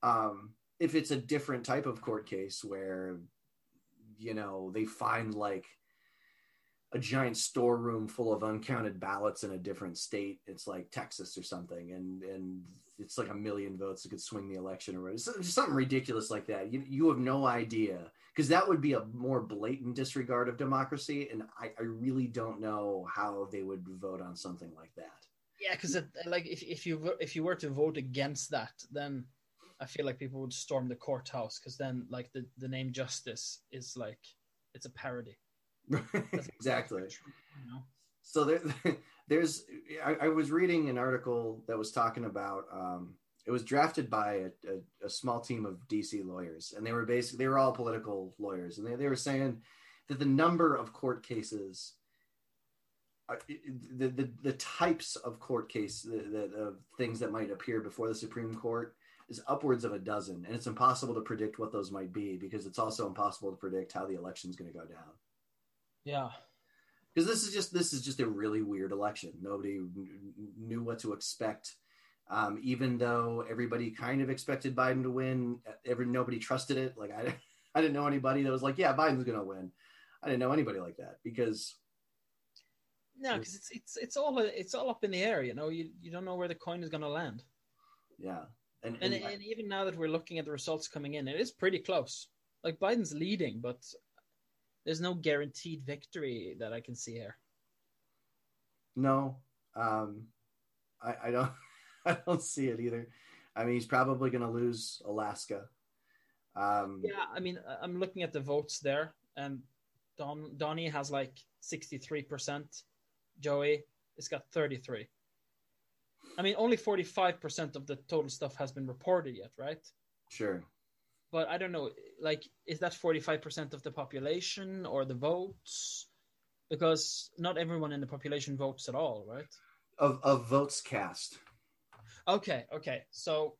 um, if it's a different type of court case where, you know, they find like a giant storeroom full of uncounted ballots in a different state. It's like Texas or something, and and it's like a million votes that could swing the election or whatever. So- something ridiculous like that. You you have no idea because that would be a more blatant disregard of democracy, and I, I really don't know how they would vote on something like that. Yeah, because like if if you if you were to vote against that, then I feel like people would storm the courthouse because then like the the name justice is like it's a parody. *laughs* Exactly. You know? so there, *laughs* there's I, I was reading an article that was talking about um, it was drafted by a, a, a small team of dc lawyers and they were basically they were all political lawyers and they, they were saying that the number of court cases are, the, the the types of court case the, the, of things that might appear before the supreme court is upwards of a dozen and it's impossible to predict what those might be because it's also impossible to predict how the election's going to go down Yeah. because this is just this is just a really weird election. Nobody kn- knew what to expect. Um, even though everybody kind of expected Biden to win, every nobody trusted it. Like I, *laughs* I didn't know anybody that was like, yeah, Biden's going to win. I didn't know anybody like that because No, because it's it's it's all it's all up in the air. You know, you you don't know where the coin is going to land. yeah, and, And, and and even now that we're looking at the results coming in, it is pretty close. Like Biden's leading, but there's no guaranteed victory that I can see here. no, um, I, I don't, *laughs* I don't see it either. I mean, he's probably going to lose Alaska. Um, Yeah, I mean, I'm looking at the votes there, and Don Donnie has like 63 percent. Joey has got 33. I mean, only 45% of the total stuff has been reported yet, right? Sure. But I don't know, like, is that 45% of the population or the votes? Because not everyone in the population votes at all, right? Of of votes cast. Okay, okay. So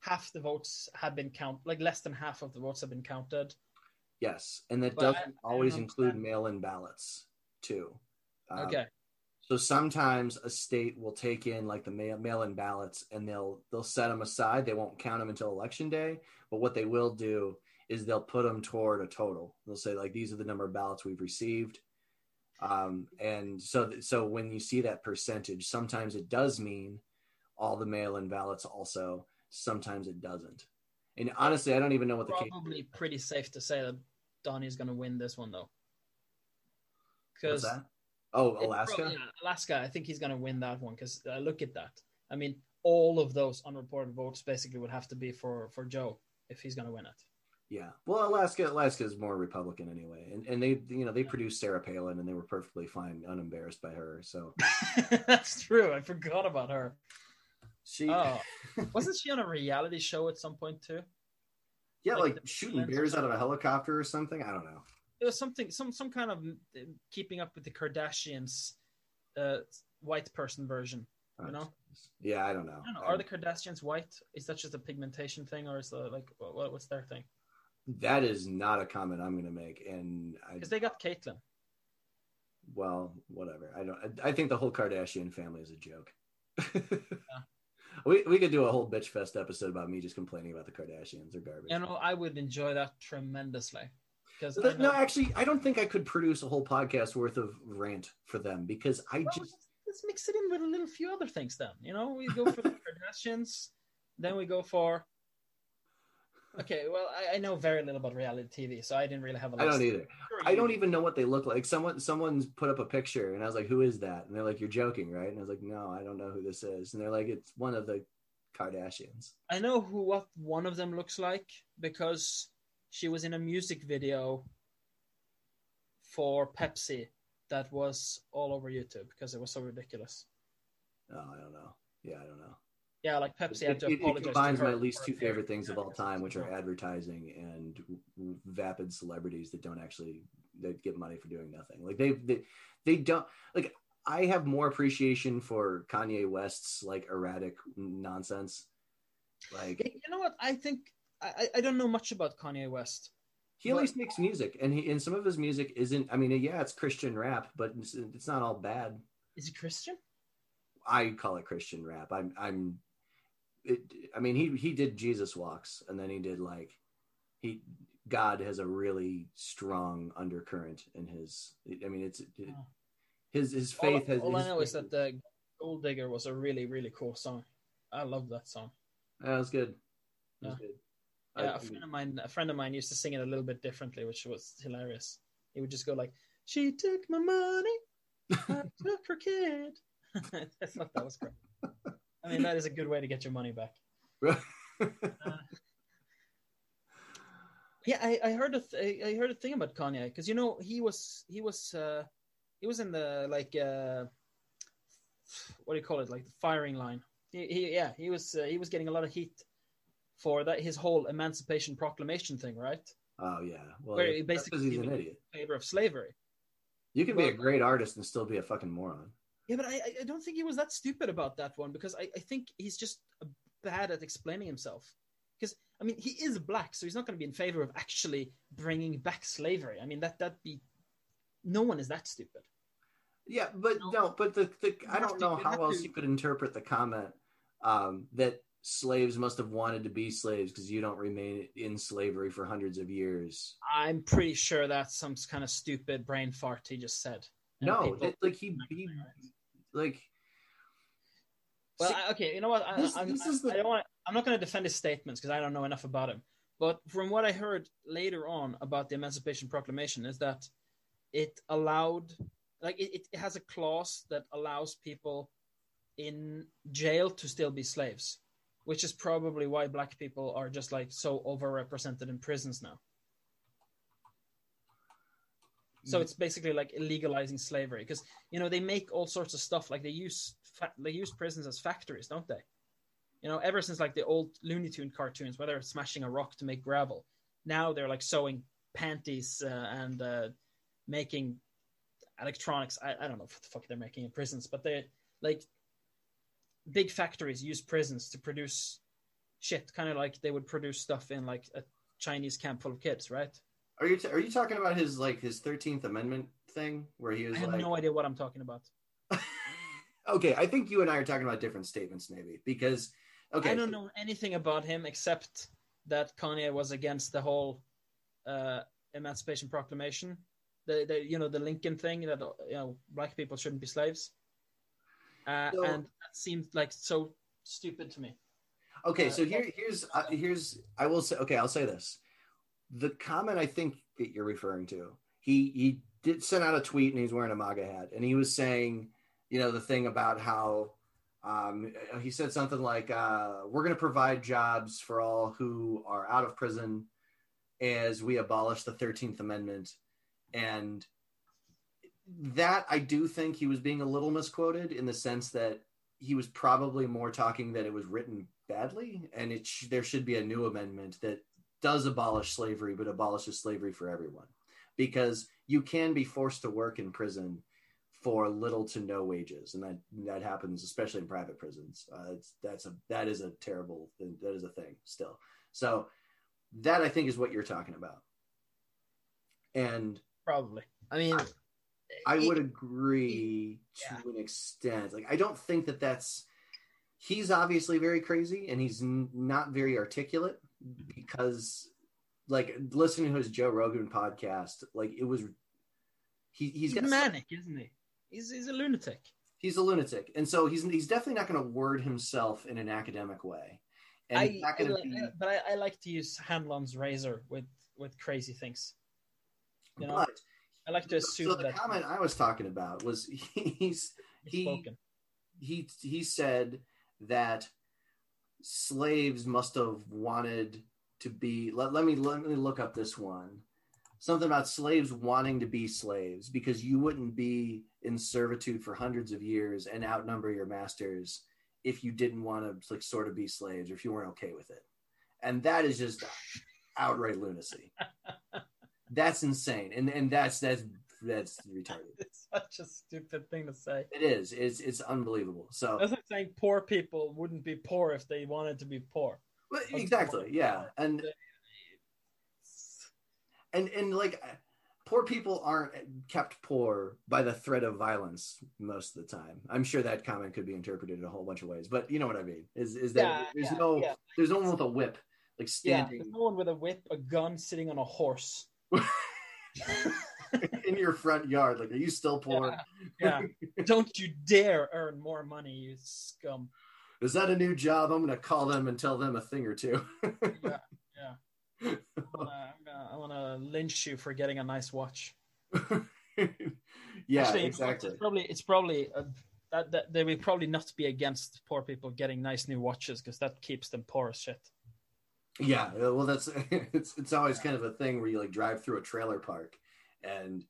half the votes have been counted, like less than half of the votes have been counted. Yes, and that But doesn't I always don't include mail-in ballots too. Um, Okay. So sometimes a state will take in like the mail mail-in ballots and they'll they'll set them aside. They won't count them until election day. But what they will do is they'll put them toward a total. They'll say like these are the number of ballots we've received. Um, and so so when you see that percentage, sometimes it does mean all the mail-in ballots also. Sometimes it doesn't. And honestly, I don't even know what the case. Probably pretty safe to say that Donnie's going to win this one, though. Because? Oh, Alaska. Alaska, I think he's going to win that one. Because uh, look at that. I mean, all of those unreported votes basically would have to be for for Joe if he's going to win it. Yeah. Well, Alaska, Alaska is more Republican anyway, and and they you know they produced Sarah Palin and they were perfectly fine, unembarrassed by her. So *laughs* That's true. I forgot about her. she, Oh, *laughs* wasn't she on a reality show at some point too? yeah, like like, shooting bears out of a helicopter or something. I don't know. It was something, some some kind of uh, keeping up with the Kardashians, uh, white person version. You know? Yeah, I don't know. I don't know. Are the Kardashians white? Is that just a pigmentation thing, or is the like what, what's their thing? that is not a comment I'm going to make, and I Because they got Caitlyn. well, whatever. I don't. I, I think the whole Kardashian family is a joke. *laughs* We, we could do a whole bitch fest episode about me just complaining about the Kardashians. They're garbage. You know, I would enjoy that tremendously. Because no, actually, I don't think I could produce a whole podcast worth of rant for them because I Well, just let's mix it in with a little few other things then. You know, we go for the *laughs* Kardashians, then we go for. Okay, well, I, I know very little about reality TV, so I didn't really have a. I list. don't either. Sure I don't even know what they look like. Someone someone's put up a picture and I was like, "Who is that?" And they're like, "You're joking, right?" And I was like, "No, I don't know who this is." And they're like, "It's one of the Kardashians." I know who what one of them looks like because she was in a music video for Pepsi that was all over YouTube because it was so ridiculous. Oh, I don't know. Yeah, I don't know. Yeah, like Pepsi had It, to it- it combines my least two favorite things of all time, which are advertising and vapid celebrities that don't actually that get money for doing nothing. Like they they they don't like. I have more appreciation for Kanye West's like erratic nonsense. Like You know what? I think I, I- I don't know much about Kanye West. he at least makes music, and he and some of his music isn't. I mean, yeah, it's Christian rap, but it's, it's not all bad. Is it Christian? I call it Christian rap. I'm I'm. It, I mean, he he did Jesus walks, and then he did like he God has a really strong undercurrent in his. I mean, it's it, Oh. his his All, faith has. all I his know is that the Gold Digger was a really really cool song. I love that song. that was good. That was good. A friend of mine, a friend of mine used to sing it a little bit differently, which was hilarious. He would just go like, "She took my money, I *laughs* took her kid." *laughs* I thought that was great. I mean, that is a good way to get your money back. *laughs* Yeah, I, I heard a th- I heard a thing about Kanye because you know he was he was uh, he was in the like uh, what do you call it like the firing line. He, he yeah he was uh, he was getting a lot of heat for that his whole Emancipation Proclamation thing, right? oh yeah. Well, Where he because basically he's an idiot. In favor of slavery. You can be a great artist and still be a fucking moron. Yeah, but I I- I don't think he was that stupid about that one because I, I think he's just bad at explaining himself. Because I mean, he is black, so he's not going to be in favor of actually bringing back slavery. I mean, that that be no one is that stupid. Yeah, but No. no, but the, the I don't know how else to- you could interpret the comment um, that slaves must have wanted to be slaves because you don't remain in slavery for hundreds of years. I'm pretty sure that's some kind of stupid brain fart he just said. And no, people- it, like he, he like Well, See, I, okay, you know what? I, this- I'm, this I- is the- I don't want. I'm not going to defend his statements because I don't know enough about him. But from what I heard later on about the Emancipation Proclamation, is that it allowed, like, it, it has a clause that allows people in jail to still be slaves, which is probably why black people are just like so overrepresented in prisons now. So it's basically like illegalizing slavery because you know they make all sorts of stuff like they use fa- they use prisons as factories, don't they? You know, ever since like the old Looney Tune cartoons, where they're smashing a rock to make gravel, now they're like sewing panties uh, and uh, making electronics. I, I don't know what the fuck they're making in prisons, but they like big factories use prisons to produce shit, kind of like they would produce stuff in like a Chinese camp full of kids, right? Are you t- are you talking about his like his Thirteenth Amendment thing where he was I have like, no idea what I'm talking about. *laughs* okay, I think you and I are talking about different statements, maybe because okay, I don't know anything about him except that Kanye was against the whole uh, Emancipation Proclamation, the, the you know the Lincoln thing that you know black people shouldn't be slaves, uh, So- and that seemed like so stupid to me. Okay, Uh, so here, here's, uh, here's, I will say, okay, I'll say this. The comment I think that you're referring to, he he did send out a tweet and he's wearing a MAGA hat, and he was saying, you know, the thing about how um, he said something like, uh, "We're going to provide jobs for all who are out of prison as we abolish the Thirteenth Amendment," and that I do think he was being a little misquoted in the sense that he was probably more talking that it was written badly and it sh- there should be a new amendment that does abolish slavery but abolishes slavery for everyone because you can be forced to work in prison for little to no wages. And that that happens especially in private prisons. Uh, it's, that's a that is a terrible thing. That is a thing still. So that i think is what you're talking about. And Probably. I mean, I would agree Yeah. to an extent. Like, I don't think that that's. He's obviously very crazy, and he's n- not very articulate because, like, listening to his Joe Rogan podcast, like it was. He, he's he's got manic, isn't he? He's he's a lunatic. he's a lunatic, and so he's he's definitely not going to word himself in an academic way, and I, not I going to li- be. Uh, but I, I like to use Hanlon's razor with with crazy things. you know, but I like to assume so the that comment I was talking about was *laughs* he's he- spoken. he he said that slaves must have wanted to be let, let me let me look up this one. Something about slaves wanting to be slaves because you wouldn't be in servitude for hundreds of years and outnumber your masters if you didn't want to like sort of be slaves or if you weren't okay with it. And that is just outright lunacy *laughs* that's insane. And and that's that's that's retarded. *laughs* It's such a stupid thing to say. it is. It's it's unbelievable. So That's like saying poor people wouldn't be poor if they wanted to be poor. Well, exactly. yeah. And and and like poor people aren't kept poor by the threat of violence most of the time. I'm sure that comment could be interpreted in a whole bunch of ways but you know what i mean. Is is that Yeah, there's yeah, no yeah. there's no one with a whip like Yeah, standing there's no one with a whip, a gun, sitting on a horse. *laughs* in your front yard like are you still poor Yeah, don't you dare earn more money, you scum. is that a new job i'm gonna call them and tell them a thing or two Yeah, yeah. *laughs* I'm gonna, I want to lynch you for getting a nice watch. yeah Actually, exactly It's probably it's probably uh that, that they will probably not be against poor people getting nice new watches because that keeps them poor as shit. Yeah, uh, well, that's *laughs* it's it's always kind of a thing where you like drive through a trailer park, and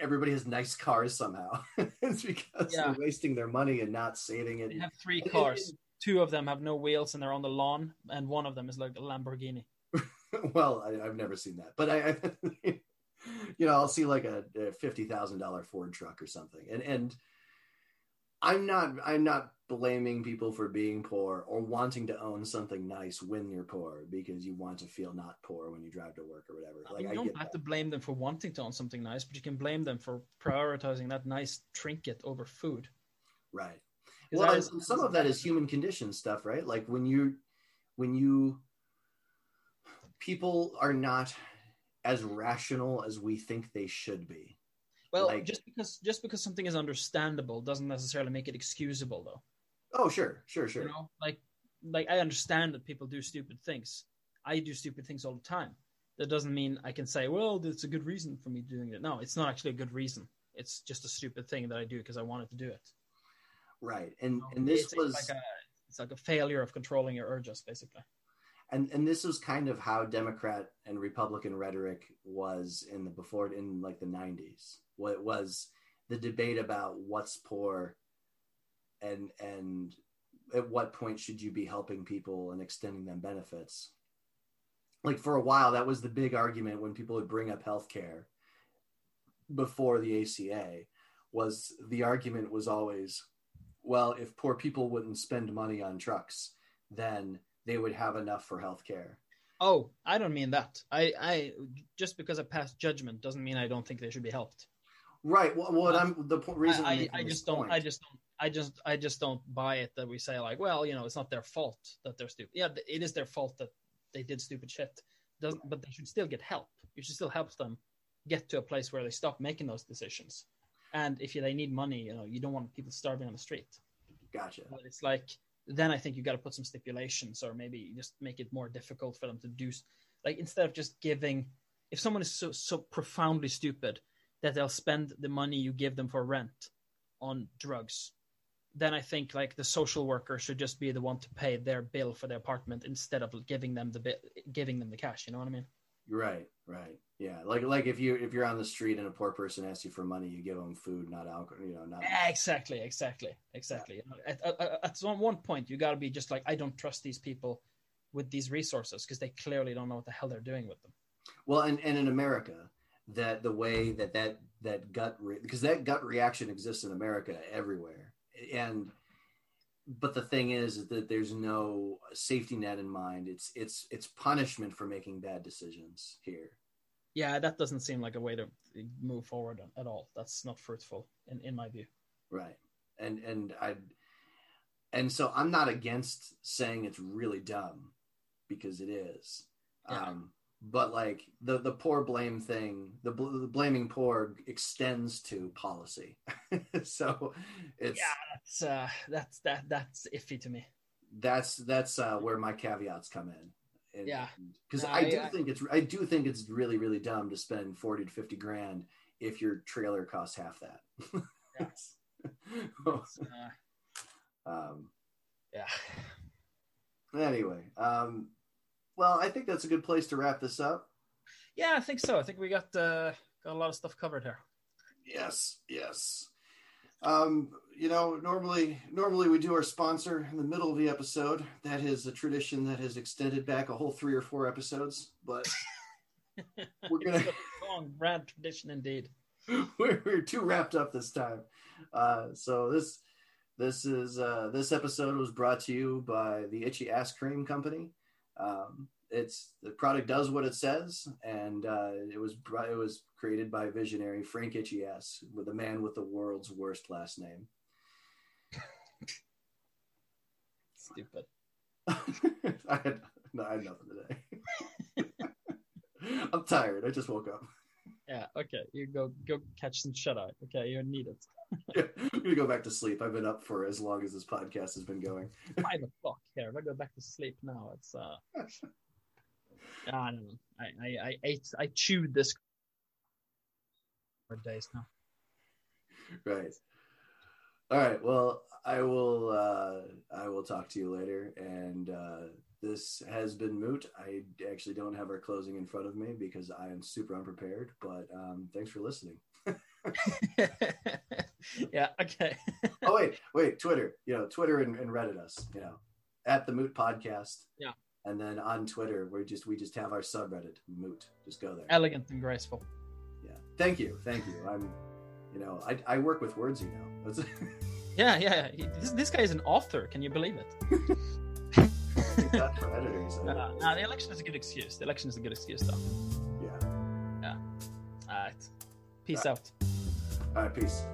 everybody has nice cars somehow. *laughs* it's because Yeah. they're wasting their money and not saving it. They have three cars. Two of them have no wheels and they're on the lawn, and one of them is like a Lamborghini. *laughs* well, I, I've never seen that, but I, I you know, I'll see like a, a fifty thousand dollar Ford truck or something, and and I'm not I'm not blaming people for being poor or wanting to own something nice when you're poor because you want to feel not poor when you drive to work or whatever. Like you don't have that. to blame them for wanting to own something nice, but you can blame them for prioritizing that nice trinket over food. Right. Well, is- some of that is human condition stuff, right? Like when you, when you, people are not as rational as we think they should be. Well, Like- just because just because something is understandable doesn't necessarily make it excusable, though. Oh, sure, sure, sure. You know, like like I understand that people do stupid things. I do stupid things all the time. That doesn't mean I can say, well, that's a good reason for me doing it. No, it's not actually a good reason. It's just a stupid thing that I do because I wanted to do it. Right. And You know, and this it's, was it's like a it's like a failure of controlling your urges, basically. And and this was kind of how Democrat and Republican rhetoric was in the before in like the 90s. What was the debate about what's poor and and at what point should you be helping people and extending them benefits? Like for a while, that was the big argument when people would bring up healthcare before the ACA. Was the argument was always, well, if poor people wouldn't spend money on trucks, then they would have enough for healthcare. Oh, I don't mean that. I, I just because I passed judgment doesn't mean I don't think they should be helped. Right. Well, what I'm the po- reason I, I, I just don't. point- I just don't. I just. I just don't buy it that we say like, well, you know, it's not their fault that they're stupid. Yeah, it is their fault that they did stupid shit. Doesn't, but they should still get help. You should still help them get to a place where they stop making those decisions. And if they need money, you know, you don't want people starving on the street. Gotcha. But it's like then I think you got to put some stipulations, or maybe just make it more difficult for them to do. Like instead of just giving, if someone is so so profoundly stupid that they'll spend the money you give them for rent on drugs, then I think like the social worker should just be the one to pay their bill for the apartment instead of giving them the bit, giving them the cash. You know what I mean? Right. Right. Yeah. Like like if you if you're on the street and a poor person asks you for money, you give them food, not alcohol. You know, not. Exactly, exactly, exactly. Know, At, at, at some one point, you got to be just like, I don't trust these people with these resources because they clearly don't know what the hell they're doing with them. Well, and and in America, that the way that that that gut re- because that gut reaction exists in America everywhere, and but the thing is that there's no safety net in mind. It's it's it's punishment for making bad decisions here. Yeah, that doesn't seem like a way to move forward at all. That's not fruitful in, in my view. right and and i and so i'm not against saying it's really dumb because it is Yeah. um but like the the poor blame thing the, bl- the blaming poor extends to policy *laughs* so it's Yeah, that's uh, that's that that's iffy to me. that's that's uh where my caveats come in And- Yeah. because No, i do I- think it's i do think it's really really dumb to spend 40 to 50 grand if your trailer costs half that *laughs* It's, uh, um yeah. Anyway, um, well, I think that's a good place to wrap this up. Yeah, I think so. I think we got uh, got a lot of stuff covered here. Yes, yes. Um, you know, normally, normally we do our sponsor in the middle of the episode. That is a tradition that has extended back a whole three or four episodes, but *laughs* We're gonna- long brand tradition indeed. *laughs* we're, we're too wrapped up this time. Uh, so this this is uh, this episode was brought to you by the Itchy Ass Cream Company. Um, it's the product does what it says, and uh, it was it was created by visionary Frank Itchy Ass, with the man with the world's worst last name. Stupid. *laughs* I had no, I had nothing today. *laughs* I'm tired. I just woke up. Yeah. Okay. You go go catch some shut eye. Okay. You're needed. *laughs* I'm gonna go back to sleep. I've been up for as long as this podcast has been going. Five o'clock here. If I go back to sleep now, it's uh. I don't know. I I I ate. I chewed this for days now. Right. All right. Well, I will. Uh, I will talk to you later. And uh, this has been moot. I actually don't have our closing in front of me because I am super unprepared. But um, thanks for listening. *laughs* yeah. Okay. *laughs* Oh wait, wait. Twitter. You know, Twitter and, and Reddit us. You know, at the Moot Podcast. Yeah. And then on Twitter, we just we just have our subreddit Moot. Just go there. Elegant and graceful. Yeah. Thank you. Thank you. I'm. You know, I, I work with words. You know. That's, *laughs* Yeah. Yeah. yeah. This, this guy is an author. Can you believe it? *laughs* For editors. No, the election is a good excuse. The election is a good excuse, though. yeah. Yeah. All right. Peace out. All right. Peace.